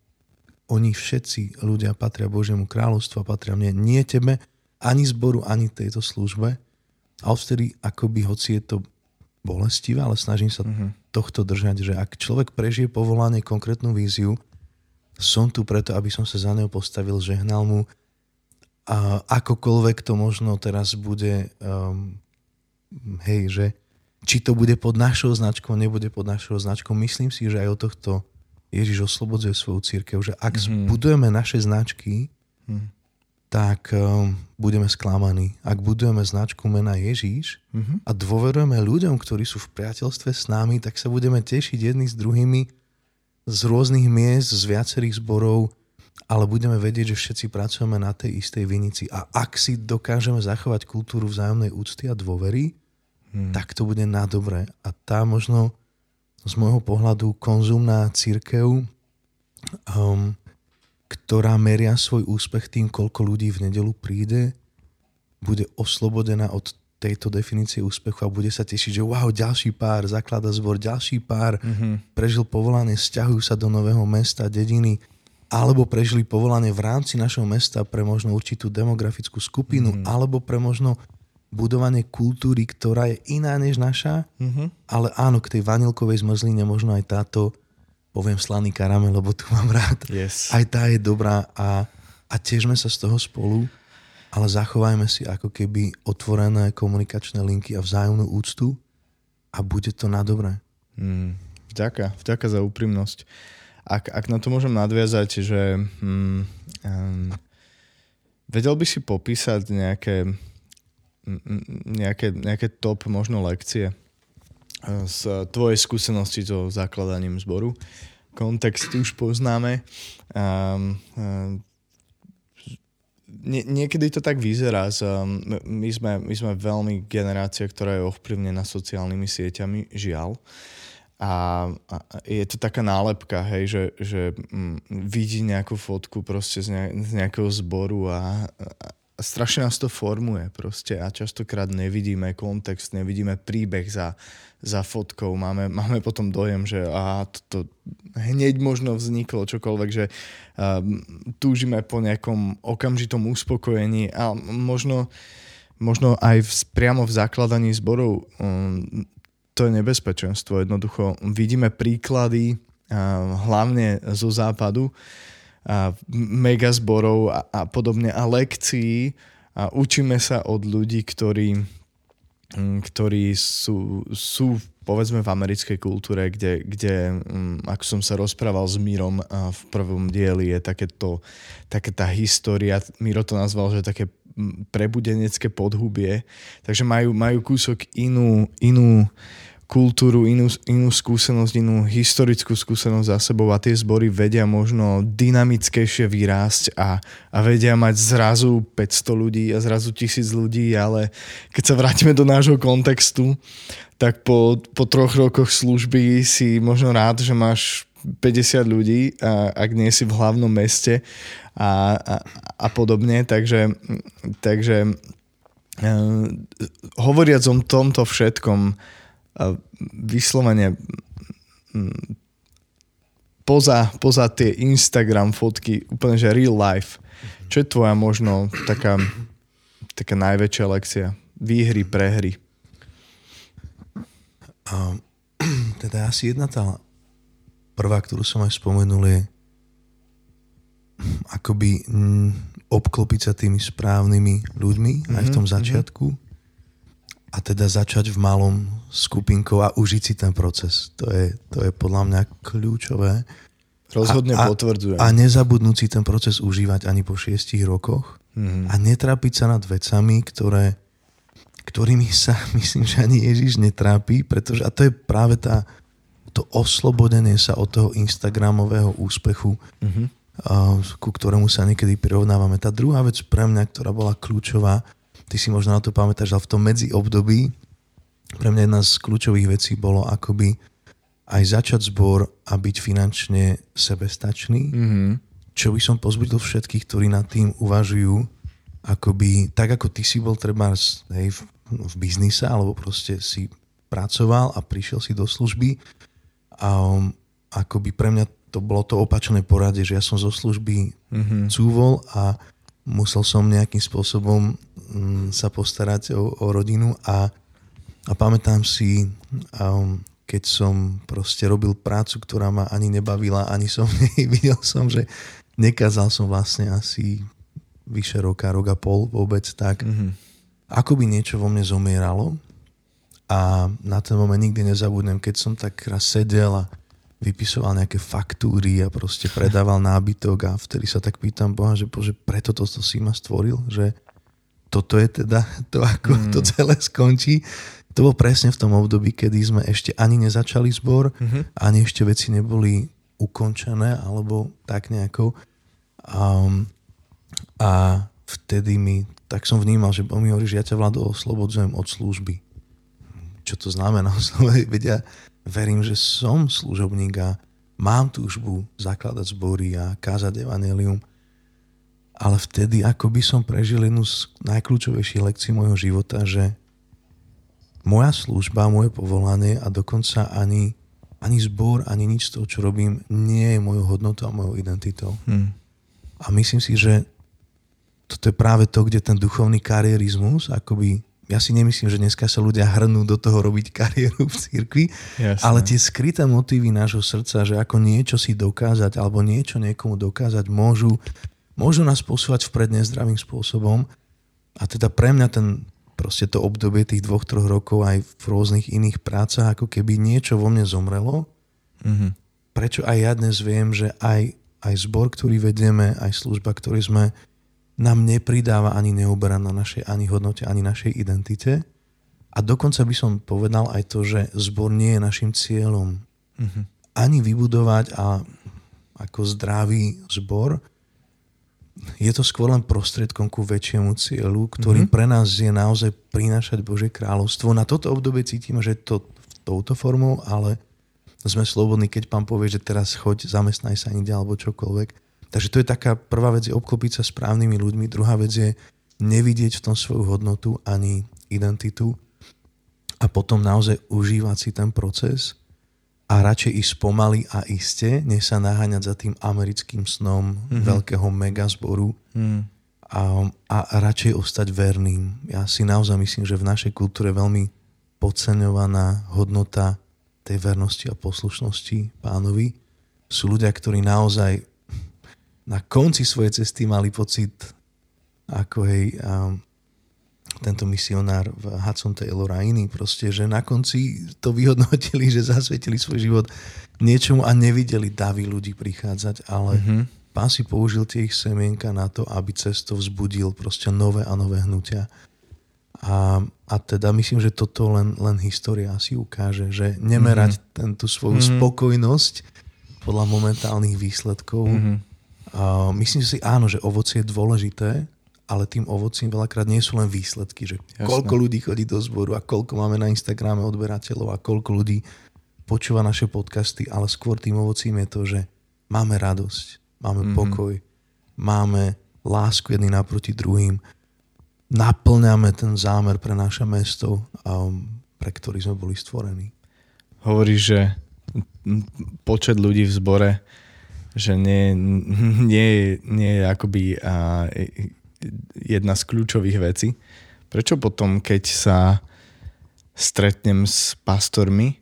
Oni všetci ľudia patria Božiemu kráľovstvu a patria mne, nie tebe, ani zboru, ani tejto službe. A vtedy, akoby, hoci je to bolestivé, ale snažím sa mm-hmm. Tohto držať, že ak človek prežije povolanie, konkrétnu víziu, som tu preto, aby som sa za neho postavil, žehnal mu a akokoľvek to možno teraz bude, um, hej, že či to bude pod našou značkou, nebude pod našou značkou, myslím si, že aj o tohto Ježiš oslobodzuje svoju církev, že ak mm-hmm. budujeme naše značky, mm-hmm. Tak um, budeme sklamaní. Ak budujeme značku mena Ježíš mm-hmm. a dôverujeme ľuďom, ktorí sú v priateľstve s nami, tak sa budeme tešiť jedni s druhými z rôznych miest, z viacerých zborov, ale budeme vedieť, že všetci pracujeme na tej istej vinici. A ak si dokážeme zachovať kultúru vzájomnej úcty a dôvery, hmm. tak to bude na dobre. A tá možno z môjho pohľadu konzumná církev, um, ktorá meria svoj úspech tým, koľko ľudí v nedelu príde, bude oslobodená od tejto definície úspechu a bude sa tešiť, že wow, ďalší pár zaklada zbor, ďalší pár mm-hmm. prežil povolanie, stiahujú sa do nového mesta, dediny, alebo prežili povolanie v rámci našeho mesta pre možno určitú demografickú skupinu, mm-hmm. alebo pre možno budovanie kultúry, ktorá je iná než naša, mm-hmm. ale áno, k tej vanilkovej zmrzline možno aj táto, poviem slaný karamel, lebo tu mám rád. Yes. Aj tá je dobrá a, a tiežme sa z toho spolu, ale zachovajme si ako keby otvorené komunikačné linky a vzájomnú úctu a bude to na dobré. Mm, vďaka, vďaka za úprimnosť. Ak, ak na to môžem nadviazať, že mm, um, vedel by si popísať nejaké nejaké, nejaké top možno lekcie z tvojej skúsenosti so zakladaním zboru. Kontext už poznáme. Um, um, nie, niekedy to tak vyzerá. Z, um, my, sme, my sme veľmi generácia, ktorá je ovplyvnená sociálnymi sieťami, žiaľ. A, a je to taká nálepka, hej, že, že m, vidí nejakú fotku proste z, ne, z nejakého zboru a, a, strašne nás to formuje proste a častokrát nevidíme kontext, nevidíme príbeh za, za fotkou. Máme, máme potom dojem, že a to, to hneď možno vzniklo čokoľvek, že um, túžime po nejakom okamžitom uspokojení a možno, možno aj v, priamo v zakladaní zborov um, to je nebezpečenstvo. Jednoducho vidíme príklady uh, hlavne zo západu, a megazborov a, a podobne a lekcií a učíme sa od ľudí, ktorí, ktorí sú, sú povedzme v americkej kultúre, kde, kde um, ako som sa rozprával s Mírom v prvom dieli, je takéto, také tá história, Miro to nazval, že také prebudenecké podhubie, takže majú, majú kúsok inú, inú kultúru, inú, inú skúsenosť, inú historickú skúsenosť za sebou a tie zbory vedia možno dynamickejšie vyrásť a, a vedia mať zrazu 500 ľudí a zrazu tisíc ľudí, ale keď sa vrátime do nášho kontextu, tak po, po troch rokoch služby si možno rád, že máš 50 ľudí, a, ak nie si v hlavnom meste a, a, a podobne, takže, takže uh, hovoriac o tomto všetkom, vyslovene mm, poza, poza tie Instagram fotky, úplne že real life, čo je tvoja možno taká, taká najväčšia lekcia? Výhry, prehry? Teda asi jedna tá prvá, ktorú som aj spomenul je akoby mm, obklopiť sa tými správnymi ľuďmi mm-hmm, aj v tom mhm, mhm. A teda začať v malom skupinkou a užiť si ten proces. To je, to je podľa mňa kľúčové. Rozhodne a, potvrdzujem. A nezabudnúť si ten proces užívať ani po šiestich rokoch mm-hmm. a netrápiť sa nad vecami, ktoré, ktorými sa myslím, že ani Ježiš netrápi, pretože a to je práve tá, to oslobodenie sa od toho Instagramového úspechu, mm-hmm. uh, ku ktorému sa niekedy prirovnávame. Tá druhá vec pre mňa, ktorá bola kľúčová, ty si možno na to pamätáš, ale v tom medzi období pre mňa jedna z kľúčových vecí bolo akoby aj začať zbor a byť finančne sebestačný, mm-hmm. čo by som pozbudil všetkých, ktorí nad tým uvažujú, akoby, tak ako ty si bol treba hej, v, v biznise, alebo proste si pracoval a prišiel si do služby a um, akoby pre mňa to bolo to opačné poradie, že ja som zo služby mm-hmm. cúvol a musel som nejakým spôsobom sa postarať o, o rodinu a, a pamätám si, um, keď som proste robil prácu, ktorá ma ani nebavila, ani som videl som, že nekázal som vlastne asi vyše roka, rok a pol vôbec tak. Mm-hmm. Ako by niečo vo mne zomieralo a na ten moment nikdy nezabudnem, keď som tak raz sedel a vypisoval nejaké faktúry a proste predával nábytok a vtedy sa tak pýtam Boha, že bože, preto toto si ma stvoril, že toto je teda to, ako mm. to celé skončí. To bolo presne v tom období, kedy sme ešte ani nezačali zbor, mm-hmm. ani ešte veci neboli ukončené, alebo tak nejako. Um, a vtedy mi, tak som vnímal, že on mi hovorí, že ja ťa vládu oslobodzujem od služby. Čo to znamená? Veď ja verím, že som služobník a mám túžbu zakladať zbory a kázať evanelium. Ale vtedy ako by som prežil jednu z najkľúčovejších lekcií môjho života, že moja služba, moje povolanie a dokonca ani, ani zbor, ani nič z toho, čo robím, nie je mojou hodnotou a mojou identitou. Hmm. A myslím si, že toto je práve to, kde ten duchovný karierizmus, akoby, ja si nemyslím, že dneska sa ľudia hrnú do toho robiť kariéru v cirkvi, Jasne. ale tie skryté motívy nášho srdca, že ako niečo si dokázať alebo niečo niekomu dokázať, môžu, môžu nás posúvať vpred nezdravým spôsobom. A teda pre mňa ten proste to obdobie tých dvoch, troch rokov aj v rôznych iných prácach, ako keby niečo vo mne zomrelo. Mm-hmm. Prečo aj ja dnes viem, že aj, aj zbor, ktorý vedieme, aj služba, ktorý sme nám nepridáva ani neuberá na našej ani hodnote, ani našej identite. A dokonca by som povedal aj to, že zbor nie je našim cieľom. Mm-hmm. Ani vybudovať a ako zdravý zbor, je to skôr len prostriedkom ku väčšiemu cieľu, ktorý mm-hmm. pre nás je naozaj prinášať Bože kráľovstvo. Na toto obdobie cítime, že to touto formou, ale sme slobodní, keď pán povie, že teraz choď, zamestnaj sa inde alebo čokoľvek. Takže to je taká prvá vec, je obklopiť sa správnymi ľuďmi, druhá vec je nevidieť v tom svoju hodnotu ani identitu a potom naozaj užívať si ten proces a radšej ísť pomaly a iste, než sa naháňať za tým americkým snom mm-hmm. veľkého megazboru mm. a, a radšej ostať verným. Ja si naozaj myslím, že v našej kultúre veľmi podceňovaná hodnota tej vernosti a poslušnosti pánovi. Sú ľudia, ktorí naozaj na konci svojej cesty mali pocit, ako hej, um, tento misionár v Hudson Taylor a iný proste, že na konci to vyhodnotili, že zasvetili svoj život niečomu a nevideli davy ľudí prichádzať, ale mm-hmm. pán si použil tie ich semienka na to, aby cesto vzbudil proste nové a nové hnutia. A, a teda myslím, že toto len, len história si ukáže, že nemerať mm-hmm. tento svoju mm-hmm. spokojnosť podľa momentálnych výsledkov, mm-hmm Uh, myslím si áno, že ovocie je dôležité, ale tým ovocím veľakrát nie sú len výsledky, že Jasne. koľko ľudí chodí do zboru a koľko máme na Instagrame odberateľov a koľko ľudí počúva naše podcasty, ale skôr tým ovocím je to, že máme radosť, máme mm-hmm. pokoj, máme lásku jedný naproti druhým, naplňame ten zámer pre naše mesto, um, pre ktorý sme boli stvorení. Hovoríš, že počet ľudí v zbore že nie, nie, nie je akoby a, jedna z kľúčových vecí. Prečo potom, keď sa stretnem s pastormi,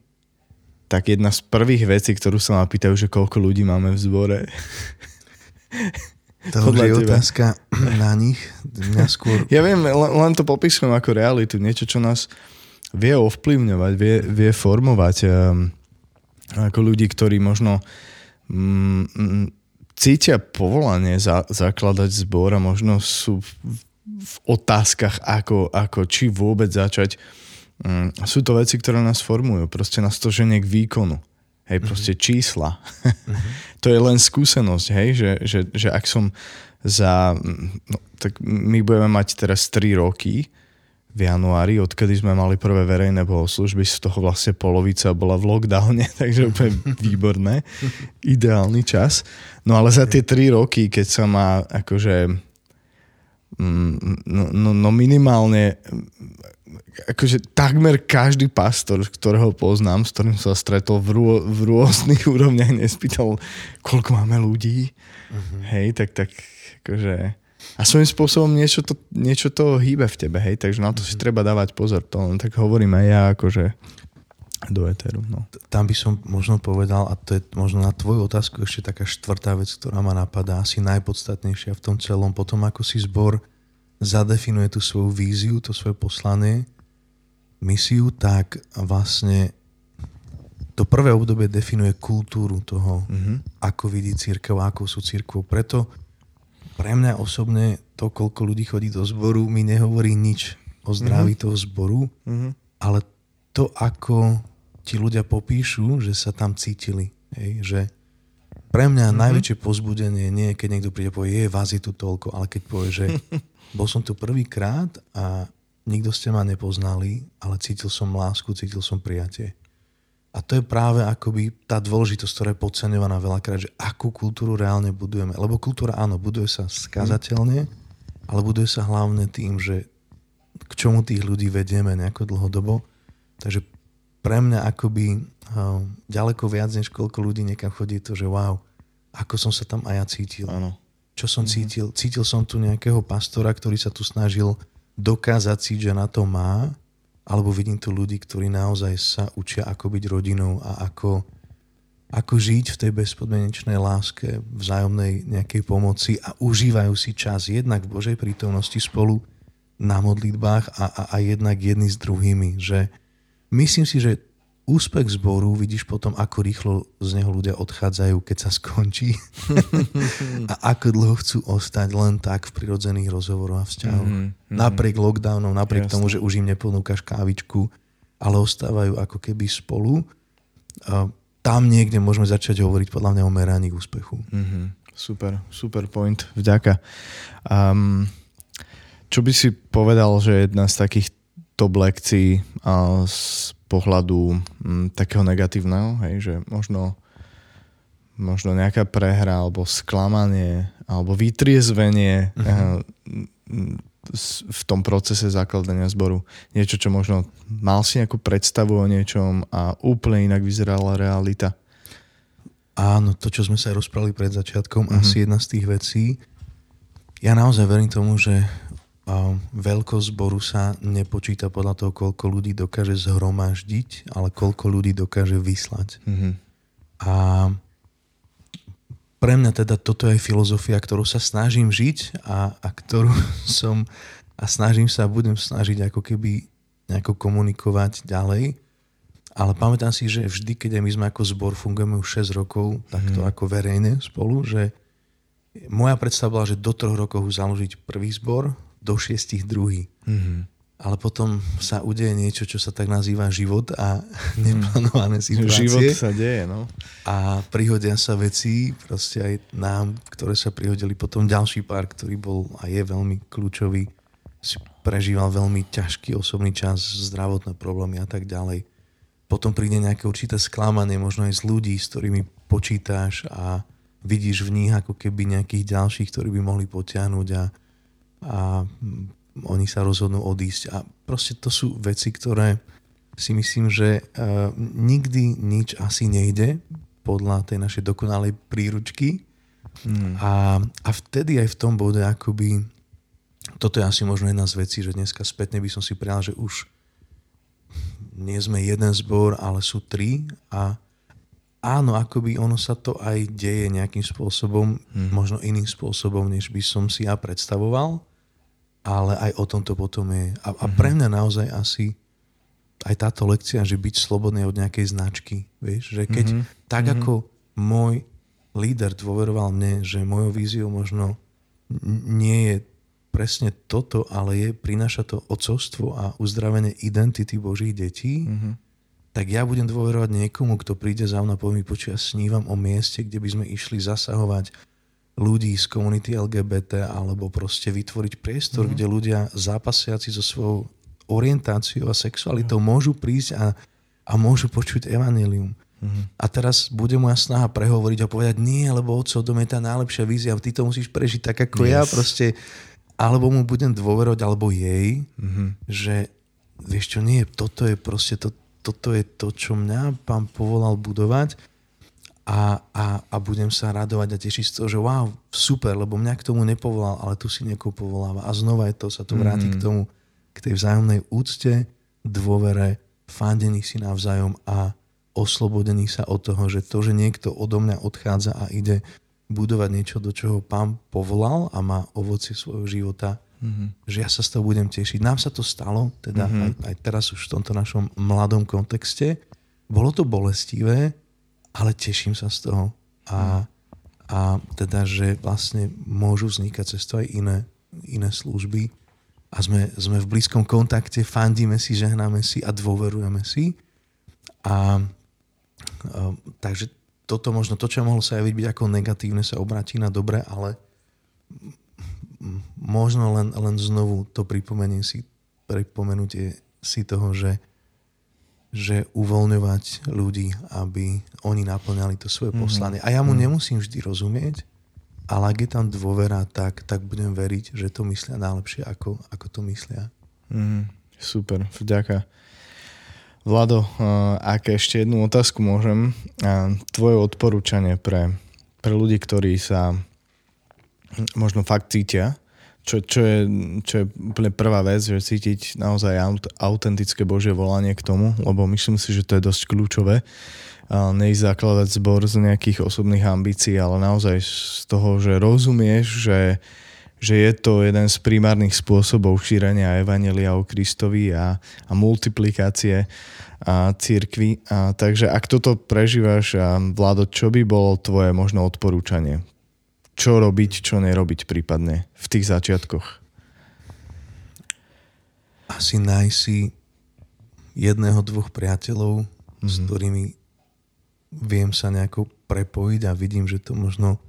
tak jedna z prvých vecí, ktorú sa ma pýtajú, že koľko ľudí máme v zbore. To je otázka na nich. Mňa skôr... Ja viem, len, to popisujem ako realitu. Niečo, čo nás vie ovplyvňovať, vie, vie formovať um, ako ľudí, ktorí možno Mm, mm, cítia povolanie za, zakladať zbor a možno sú v, v otázkach, ako, ako či vôbec začať. Mm, sú to veci, ktoré nás formujú. Proste nás to ženie k výkonu. Hej, mhm. proste mm-hmm. čísla. Mm-hmm. to je len skúsenosť, hej, že, že, že ak som za... No, tak my budeme mať teraz 3 roky v januári, odkedy sme mali prvé verejné bohoslužby, z toho vlastne polovica bola v lockdowne, takže úplne výborné, ideálny čas. No ale za tie tri roky, keď sa ma akože mm, no, no, no minimálne akože takmer každý pastor, ktorého poznám, s ktorým sa stretol v, rô, v rôznych úrovniach, nespýtal, koľko máme ľudí. Uh-huh. Hej, tak, tak akože... A svojím spôsobom niečo to, niečo to hýbe v tebe, hej, takže na to si mhm. treba dávať pozor. To len tak hovorím aj ja, akože do Eteru. No. Tam by som možno povedal, a to je možno na tvoju otázku ešte taká štvrtá vec, ktorá ma napadá, asi najpodstatnejšia v tom celom, potom ako si zbor zadefinuje tú svoju víziu, to svoje poslanie, misiu, tak vlastne to prvé obdobie definuje kultúru toho, mm-hmm. ako vidí církev, ako sú církvou. Preto pre mňa osobne to, koľko ľudí chodí do zboru, mi nehovorí nič o zdraví mm-hmm. toho zboru, mm-hmm. ale to, ako ti ľudia popíšu, že sa tam cítili. Hej, že pre mňa mm-hmm. najväčšie pozbudenie nie je, keď niekto príde a povie, je, vás je tu toľko, ale keď povie, že bol som tu prvýkrát a nikto ste ma nepoznali, ale cítil som lásku, cítil som prijatie. A to je práve akoby tá dôležitosť, ktorá je podceňovaná veľakrát, že akú kultúru reálne budujeme. Lebo kultúra áno, buduje sa skazateľne, ale buduje sa hlavne tým, že k čomu tých ľudí vedieme nejako dlhodobo. Takže pre mňa akoby uh, ďaleko viac, než koľko ľudí niekam chodí, to, že wow, ako som sa tam aj ja cítil. Áno. Čo som mm-hmm. cítil? Cítil som tu nejakého pastora, ktorý sa tu snažil dokázať si, že na to má, alebo vidím tu ľudí, ktorí naozaj sa učia, ako byť rodinou a ako, ako žiť v tej bezpodmienečnej láske, vzájomnej nejakej pomoci a užívajú si čas jednak v Božej prítomnosti spolu na modlitbách a, a, a jednak jedni s druhými. Že myslím si, že úspech zboru vidíš potom, ako rýchlo z neho ľudia odchádzajú, keď sa skončí a ako dlho chcú ostať len tak v prirodzených rozhovoroch a vzťahoch. Mm-hmm. Napriek lockdownom, napriek Jasne. tomu, že už im neponúkaš kávičku, ale ostávajú ako keby spolu. A tam niekde môžeme začať hovoriť podľa mňa o meraní úspechu. Mm-hmm. Super, super point. Vďaka. Um, čo by si povedal, že jedna z takých top lekcií uh, z pohľadu m, mm, takého negatívneho, hej, že možno, možno nejaká prehra alebo sklamanie alebo vytriezvenie uh-huh. v tom procese zakladania zboru. Niečo, čo možno mal si nejakú predstavu o niečom a úplne inak vyzerala realita. Áno, to, čo sme sa rozprávali pred začiatkom, uh-huh. asi jedna z tých vecí. Ja naozaj verím tomu, že veľkosť zboru sa nepočíta podľa toho, koľko ľudí dokáže zhromaždiť, ale koľko ľudí dokáže vyslať. Mm-hmm. A pre mňa teda toto je filozofia, ktorú sa snažím žiť a, a ktorú som a snažím sa a budem snažiť ako keby nejako komunikovať ďalej. Ale pamätám si, že vždy, keď aj my sme ako zbor fungujeme už 6 rokov, takto mm. ako verejne spolu, že moja predstava bola, že do troch rokov založiť prvý zbor, do šiestich druhý. Mm-hmm. Ale potom sa udeje niečo, čo sa tak nazýva život a neplánované situácie. Život sa deje, no. A prihodia sa veci, proste aj nám, ktoré sa prihodili. Potom ďalší pár, ktorý bol a je veľmi kľúčový, si prežíval veľmi ťažký osobný čas, zdravotné problémy a tak ďalej. Potom príde nejaké určité sklamanie, možno aj z ľudí, s ktorými počítáš a vidíš v nich ako keby nejakých ďalších, ktorí by mohli potiahnuť a a oni sa rozhodnú odísť. A proste to sú veci, ktoré si myslím, že uh, nikdy nič asi nejde podľa tej našej dokonalej príručky. Hmm. A, a vtedy aj v tom bode akoby toto je asi možno jedna z vecí, že dneska spätne by som si prijal, že už nie sme jeden zbor, ale sú tri a áno, akoby ono sa to aj deje nejakým spôsobom, hmm. možno iným spôsobom, než by som si ja predstavoval ale aj o tom to potom je. A, a pre mhm. mňa naozaj asi aj táto lekcia, že byť slobodný od nejakej značky, vieš, že keď mm-hmm. tak mm-hmm. ako môj líder dôveroval mne, že mojou víziou možno nie je presne toto, ale je, prináša to ocovstvo a uzdravenie identity Božích detí, mm-hmm. tak ja budem dôverovať niekomu, kto príde za mnou a povie mi, počuť, ja snívam o mieste, kde by sme išli zasahovať ľudí z komunity LGBT alebo proste vytvoriť priestor, mm. kde ľudia zápasiaci so svojou orientáciou a sexualitou mm. môžu prísť a, a môžu počuť evanelium. Mm. A teraz bude moja snaha prehovoriť a povedať, nie, lebo Otcov dom je tá najlepšia vízia, ty to musíš prežiť tak ako yes. ja, proste alebo mu budem dôverovať, alebo jej, mm-hmm. že vieš čo, nie, toto je proste to, toto je to, čo mňa pán povolal budovať a, a, a budem sa radovať a tešiť z toho, že wow, super, lebo mňa k tomu nepovolal, ale tu si niekoho povoláva. A znova je to, sa to vráti mm. k tomu, k tej vzájomnej úcte, dôvere, fandení si navzájom a oslobodení sa od toho, že to, že niekto odo mňa odchádza a ide budovať niečo, do čoho pán povolal a má ovoci svojho života, mm-hmm. že ja sa z toho budem tešiť. Nám sa to stalo, teda mm-hmm. aj, aj teraz už v tomto našom mladom kontexte. Bolo to bolestivé, ale teším sa z toho. A, a teda, že vlastne môžu vznikať cez to aj iné, iné služby a sme, sme v blízkom kontakte, fandíme si, žehnáme si a dôverujeme si. A, a takže toto možno, to, čo mohlo sa javiť byť ako negatívne, sa obráti na dobre, ale možno len, len znovu to pripomenie si, pripomenutie si toho, že že uvoľňovať ľudí, aby oni naplňali to svoje mm-hmm. poslanie. A ja mu mm-hmm. nemusím vždy rozumieť, ale ak je tam dôvera, tak, tak budem veriť, že to myslia najlepšie, ako, ako to myslia. Mm, super, vďaka. Vlado, uh, ak ešte jednu otázku môžem, uh, tvoje odporúčanie pre, pre ľudí, ktorí sa možno fakt cítia čo, čo, je, čo je úplne prvá vec, že cítiť naozaj autentické Božie volanie k tomu, lebo myslím si, že to je dosť kľúčové. Nejsť zakladať zbor z nejakých osobných ambícií, ale naozaj z toho, že rozumieš, že, že je to jeden z primárnych spôsobov šírenia Evanelia o Kristovi a, a multiplikácie a církvy. A, takže ak toto prežívaš, a Vlado, čo by bolo tvoje možno odporúčanie čo robiť, čo nerobiť prípadne v tých začiatkoch? Asi nájsť si jedného, dvoch priateľov, mm-hmm. s mhm. ktorými viem sa nejako prepojiť a vidím, že to možno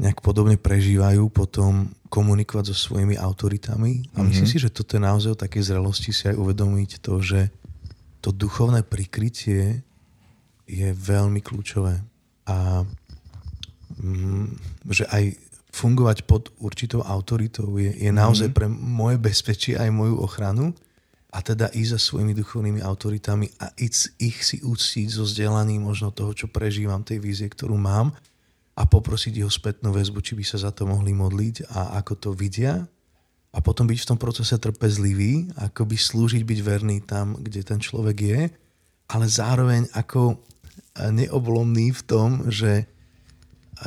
nejak podobne prežívajú, potom komunikovať so svojimi autoritami. A myslím mm-hmm. si, že toto je naozaj o takej zrelosti si aj uvedomiť to, že to duchovné prikrytie je veľmi kľúčové. A že aj fungovať pod určitou autoritou je, je naozaj mhm. pre moje bezpečie aj moju ochranu. A teda ísť za svojimi duchovnými autoritami a ísť, ich si úctiť zo vzdelaním možno toho, čo prežívam, tej vízie, ktorú mám. A poprosiť jeho spätnú väzbu, či by sa za to mohli modliť a ako to vidia. A potom byť v tom procese trpezlivý, ako by slúžiť, byť verný tam, kde ten človek je, ale zároveň ako neoblomný v tom, že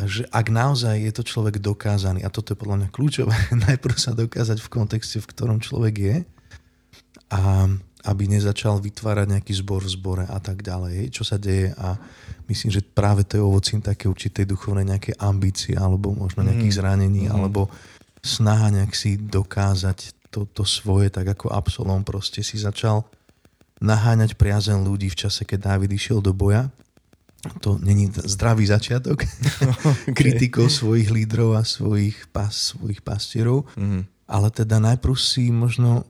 že ak naozaj je to človek dokázaný, a toto je podľa mňa kľúčové, najprv sa dokázať v kontexte, v ktorom človek je, a aby nezačal vytvárať nejaký zbor v zbore a tak ďalej, čo sa deje a myslím, že práve to je ovocím také určitej duchovnej nejaké ambície alebo možno nejakých mm. zranení mm. alebo snaha nejak si dokázať to, to svoje, tak ako Absolom proste si začal naháňať priazen ľudí v čase, keď Dávid išiel do boja to není zdravý začiatok okay. kritikov svojich lídrov a svojich, pas, svojich pastierov, mm-hmm. ale teda najprv si možno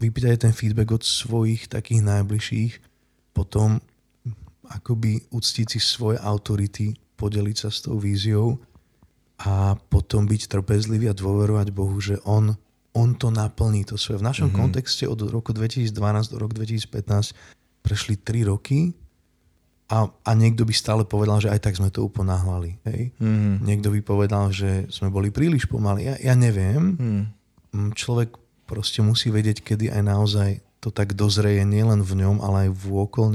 vypýtaj ten feedback od svojich takých najbližších, potom akoby uctiť si svoje autority, podeliť sa s tou víziou a potom byť trpezlivý a dôverovať Bohu, že On, on to naplní to svoje. V našom mm-hmm. kontexte od roku 2012 do roku 2015 prešli 3 roky, a, a niekto by stále povedal, že aj tak sme to uponáhľali. Hej? Mm. Niekto by povedal, že sme boli príliš pomalí. Ja, ja neviem. Mm. Človek proste musí vedieť, kedy aj naozaj to tak dozreje nielen v ňom, ale aj v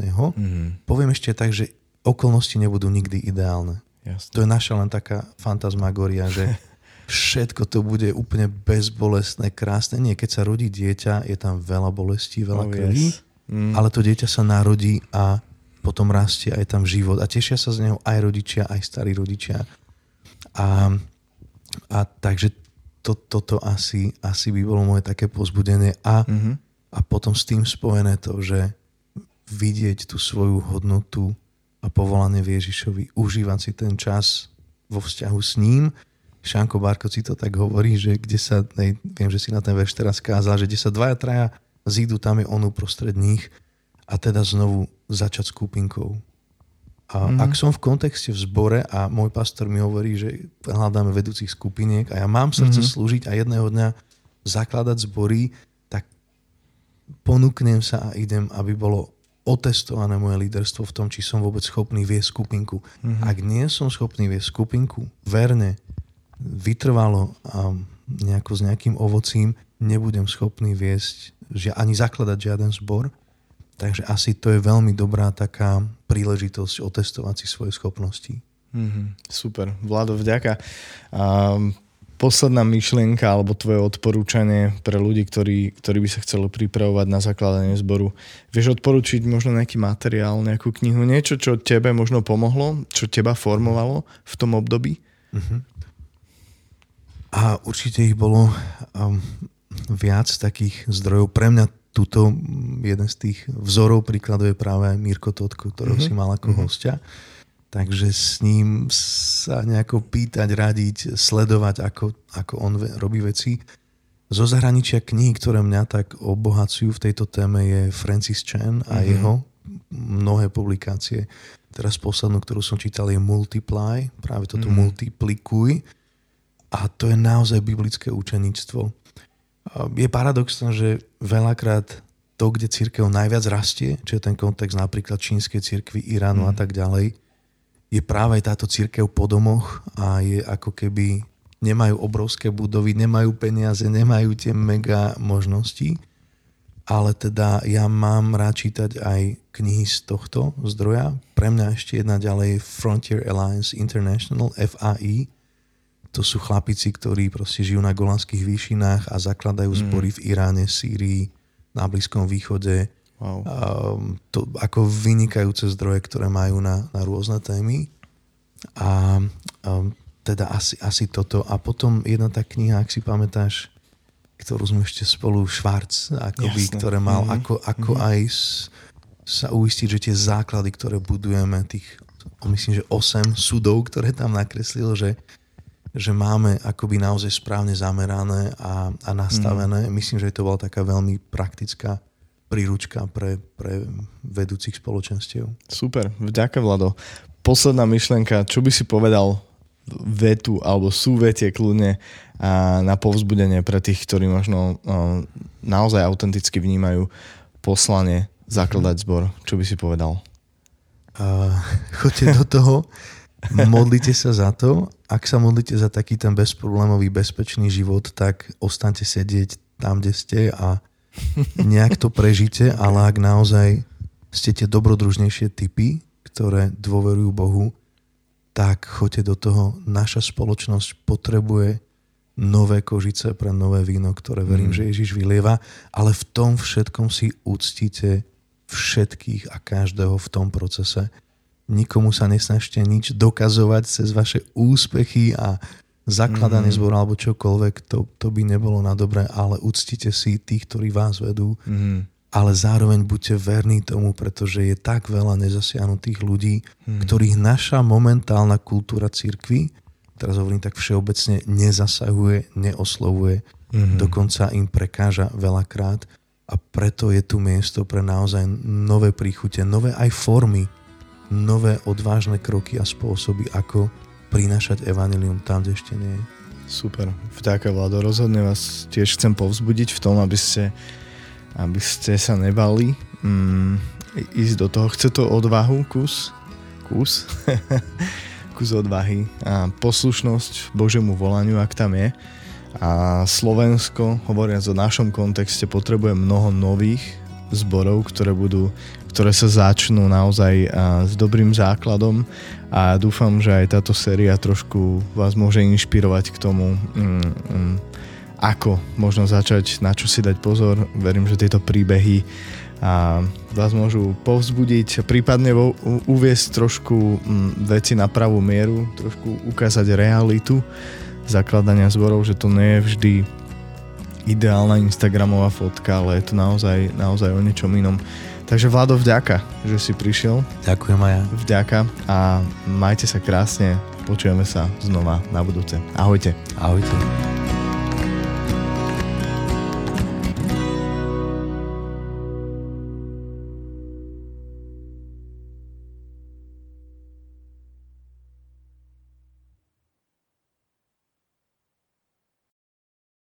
neho. Mm. Poviem ešte tak, že okolnosti nebudú nikdy ideálne. Jasne. To je naša len taká fantasmagoria, že všetko to bude úplne bezbolestné, krásne. Nie, keď sa rodí dieťa, je tam veľa bolestí, veľa oh, krví, yes. mm. ale to dieťa sa narodí a potom rastie aj tam život a tešia sa z neho aj rodičia, aj starí rodičia. A, a takže to, toto asi, asi by bolo moje také pozbudenie a, mm-hmm. a potom s tým spojené to, že vidieť tú svoju hodnotu a povolanie v Ježišovi, užívať si ten čas vo vzťahu s ním. Šanko Barko si to tak hovorí, že kde sa, nej, viem, že si na ten verš teraz kázal, že kde sa dvaja, traja zídu, tam je on uprostred nich a teda znovu začať skupinkou. A mm-hmm. ak som v kontexte v zbore a môj pastor mi hovorí, že hľadáme vedúcich skupiniek a ja mám srdce mm-hmm. slúžiť a jedného dňa zakladať zbory, tak ponúknem sa a idem, aby bolo otestované moje líderstvo v tom, či som vôbec schopný viesť skupinku. Mm-hmm. Ak nie som schopný viesť skupinku verne, vytrvalo a nejako s nejakým ovocím, nebudem schopný viesť ani zakladať žiaden zbor. Takže asi to je veľmi dobrá taká príležitosť otestovať si svoje schopnosti. Mm-hmm, super. Vlado, vďaka. Um, posledná myšlienka alebo tvoje odporúčanie pre ľudí, ktorí, ktorí by sa chceli pripravovať na zakladanie zboru. Vieš odporučiť možno nejaký materiál, nejakú knihu, niečo, čo tebe možno pomohlo, čo teba formovalo v tom období? Uh-huh. A určite ich bolo um, viac takých zdrojov. Pre mňa tuto jeden z tých vzorov príkladov je práve Mirko Totko, ktorého uh-huh. si mal ako uh-huh. hostia takže s ním sa nejako pýtať, radiť, sledovať, ako, ako on robí veci. Zo zahraničia knihy, ktoré mňa tak obohacujú v tejto téme je Francis Chan a mm-hmm. jeho mnohé publikácie. Teraz poslednú, ktorú som čítal je Multiply, práve toto mm-hmm. multiplikuj a to je naozaj biblické učenictvo. Je paradoxné, že veľakrát to, kde církev najviac rastie, čo je ten kontext napríklad čínskej církvy, Iránu mm. a tak ďalej, je práve táto církev po domoch a je ako keby nemajú obrovské budovy, nemajú peniaze, nemajú tie mega možnosti, ale teda ja mám rád čítať aj knihy z tohto zdroja. Pre mňa ešte jedna ďalej Frontier Alliance International, FAI. To sú chlapici, ktorí proste žijú na golanských výšinách a zakladajú mm. zbory v Iráne, Sýrii, na Blízkom východe, Wow. Um, to ako vynikajúce zdroje, ktoré majú na, na rôzne témy. A um, teda asi, asi toto. A potom jedna tá kniha, ak si pamätáš, ktorú sme ešte spolu Švarc, akoby, Jasne. ktoré mal, mm-hmm. ako, ako mm-hmm. aj s, sa uistiť, že tie základy, ktoré budujeme, tých, myslím, že 8 súdov, ktoré tam nakreslil, že, že máme akoby naozaj správne zamerané a, a nastavené. Mm. Myslím, že to bola taká veľmi praktická príručka pre, pre vedúcich spoločenstiev. Super, vďaka Vlado. Posledná myšlenka, čo by si povedal vetu alebo súvetie kľudne a na povzbudenie pre tých, ktorí možno naozaj autenticky vnímajú poslanie zakladať zbor. Čo by si povedal? Uh, choďte do toho, modlite sa za to. Ak sa modlíte za taký ten bezproblémový, bezpečný život, tak ostaňte sedieť tam, kde ste a nejak to prežite, ale ak naozaj ste tie dobrodružnejšie typy, ktoré dôverujú Bohu, tak choďte do toho. Naša spoločnosť potrebuje nové kožice pre nové víno, ktoré verím, mm. že Ježiš vylieva, ale v tom všetkom si uctíte všetkých a každého v tom procese. Nikomu sa nesnažte nič dokazovať cez vaše úspechy a zakladanie mm. zboru alebo čokoľvek, to, to by nebolo na dobré, ale uctite si tých, ktorí vás vedú, mm. ale zároveň buďte verní tomu, pretože je tak veľa nezasiahnutých ľudí, mm. ktorých naša momentálna kultúra církvy, teraz hovorím tak všeobecne, nezasahuje, neoslovuje, mm. dokonca im prekáža veľakrát a preto je tu miesto pre naozaj nové príchute, nové aj formy, nové odvážne kroky a spôsoby, ako prinášať evanilium tam, kde ešte nie je. Super, vďaka Vlado. Rozhodne vás tiež chcem povzbudiť v tom, aby ste, aby ste sa nebali mm, ísť do toho. Chce to odvahu, kus, kus, kus odvahy a poslušnosť Božiemu volaniu, ak tam je. A Slovensko, hovoriac o našom kontexte, potrebuje mnoho nových zborov, ktoré budú ktoré sa začnú naozaj s dobrým základom a dúfam, že aj táto séria trošku vás môže inšpirovať k tomu, mm, mm, ako možno začať, na čo si dať pozor. Verím, že tieto príbehy a vás môžu povzbudiť, prípadne uviesť trošku mm, veci na pravú mieru, trošku ukázať realitu zakladania zborov, že to nie je vždy ideálna Instagramová fotka, ale je to naozaj, naozaj o niečom inom. Takže Vlado, vďaka, že si prišiel. Ďakujem aj ja. Vďaka a majte sa krásne. Počujeme sa znova na budúce. Ahojte. Ahojte.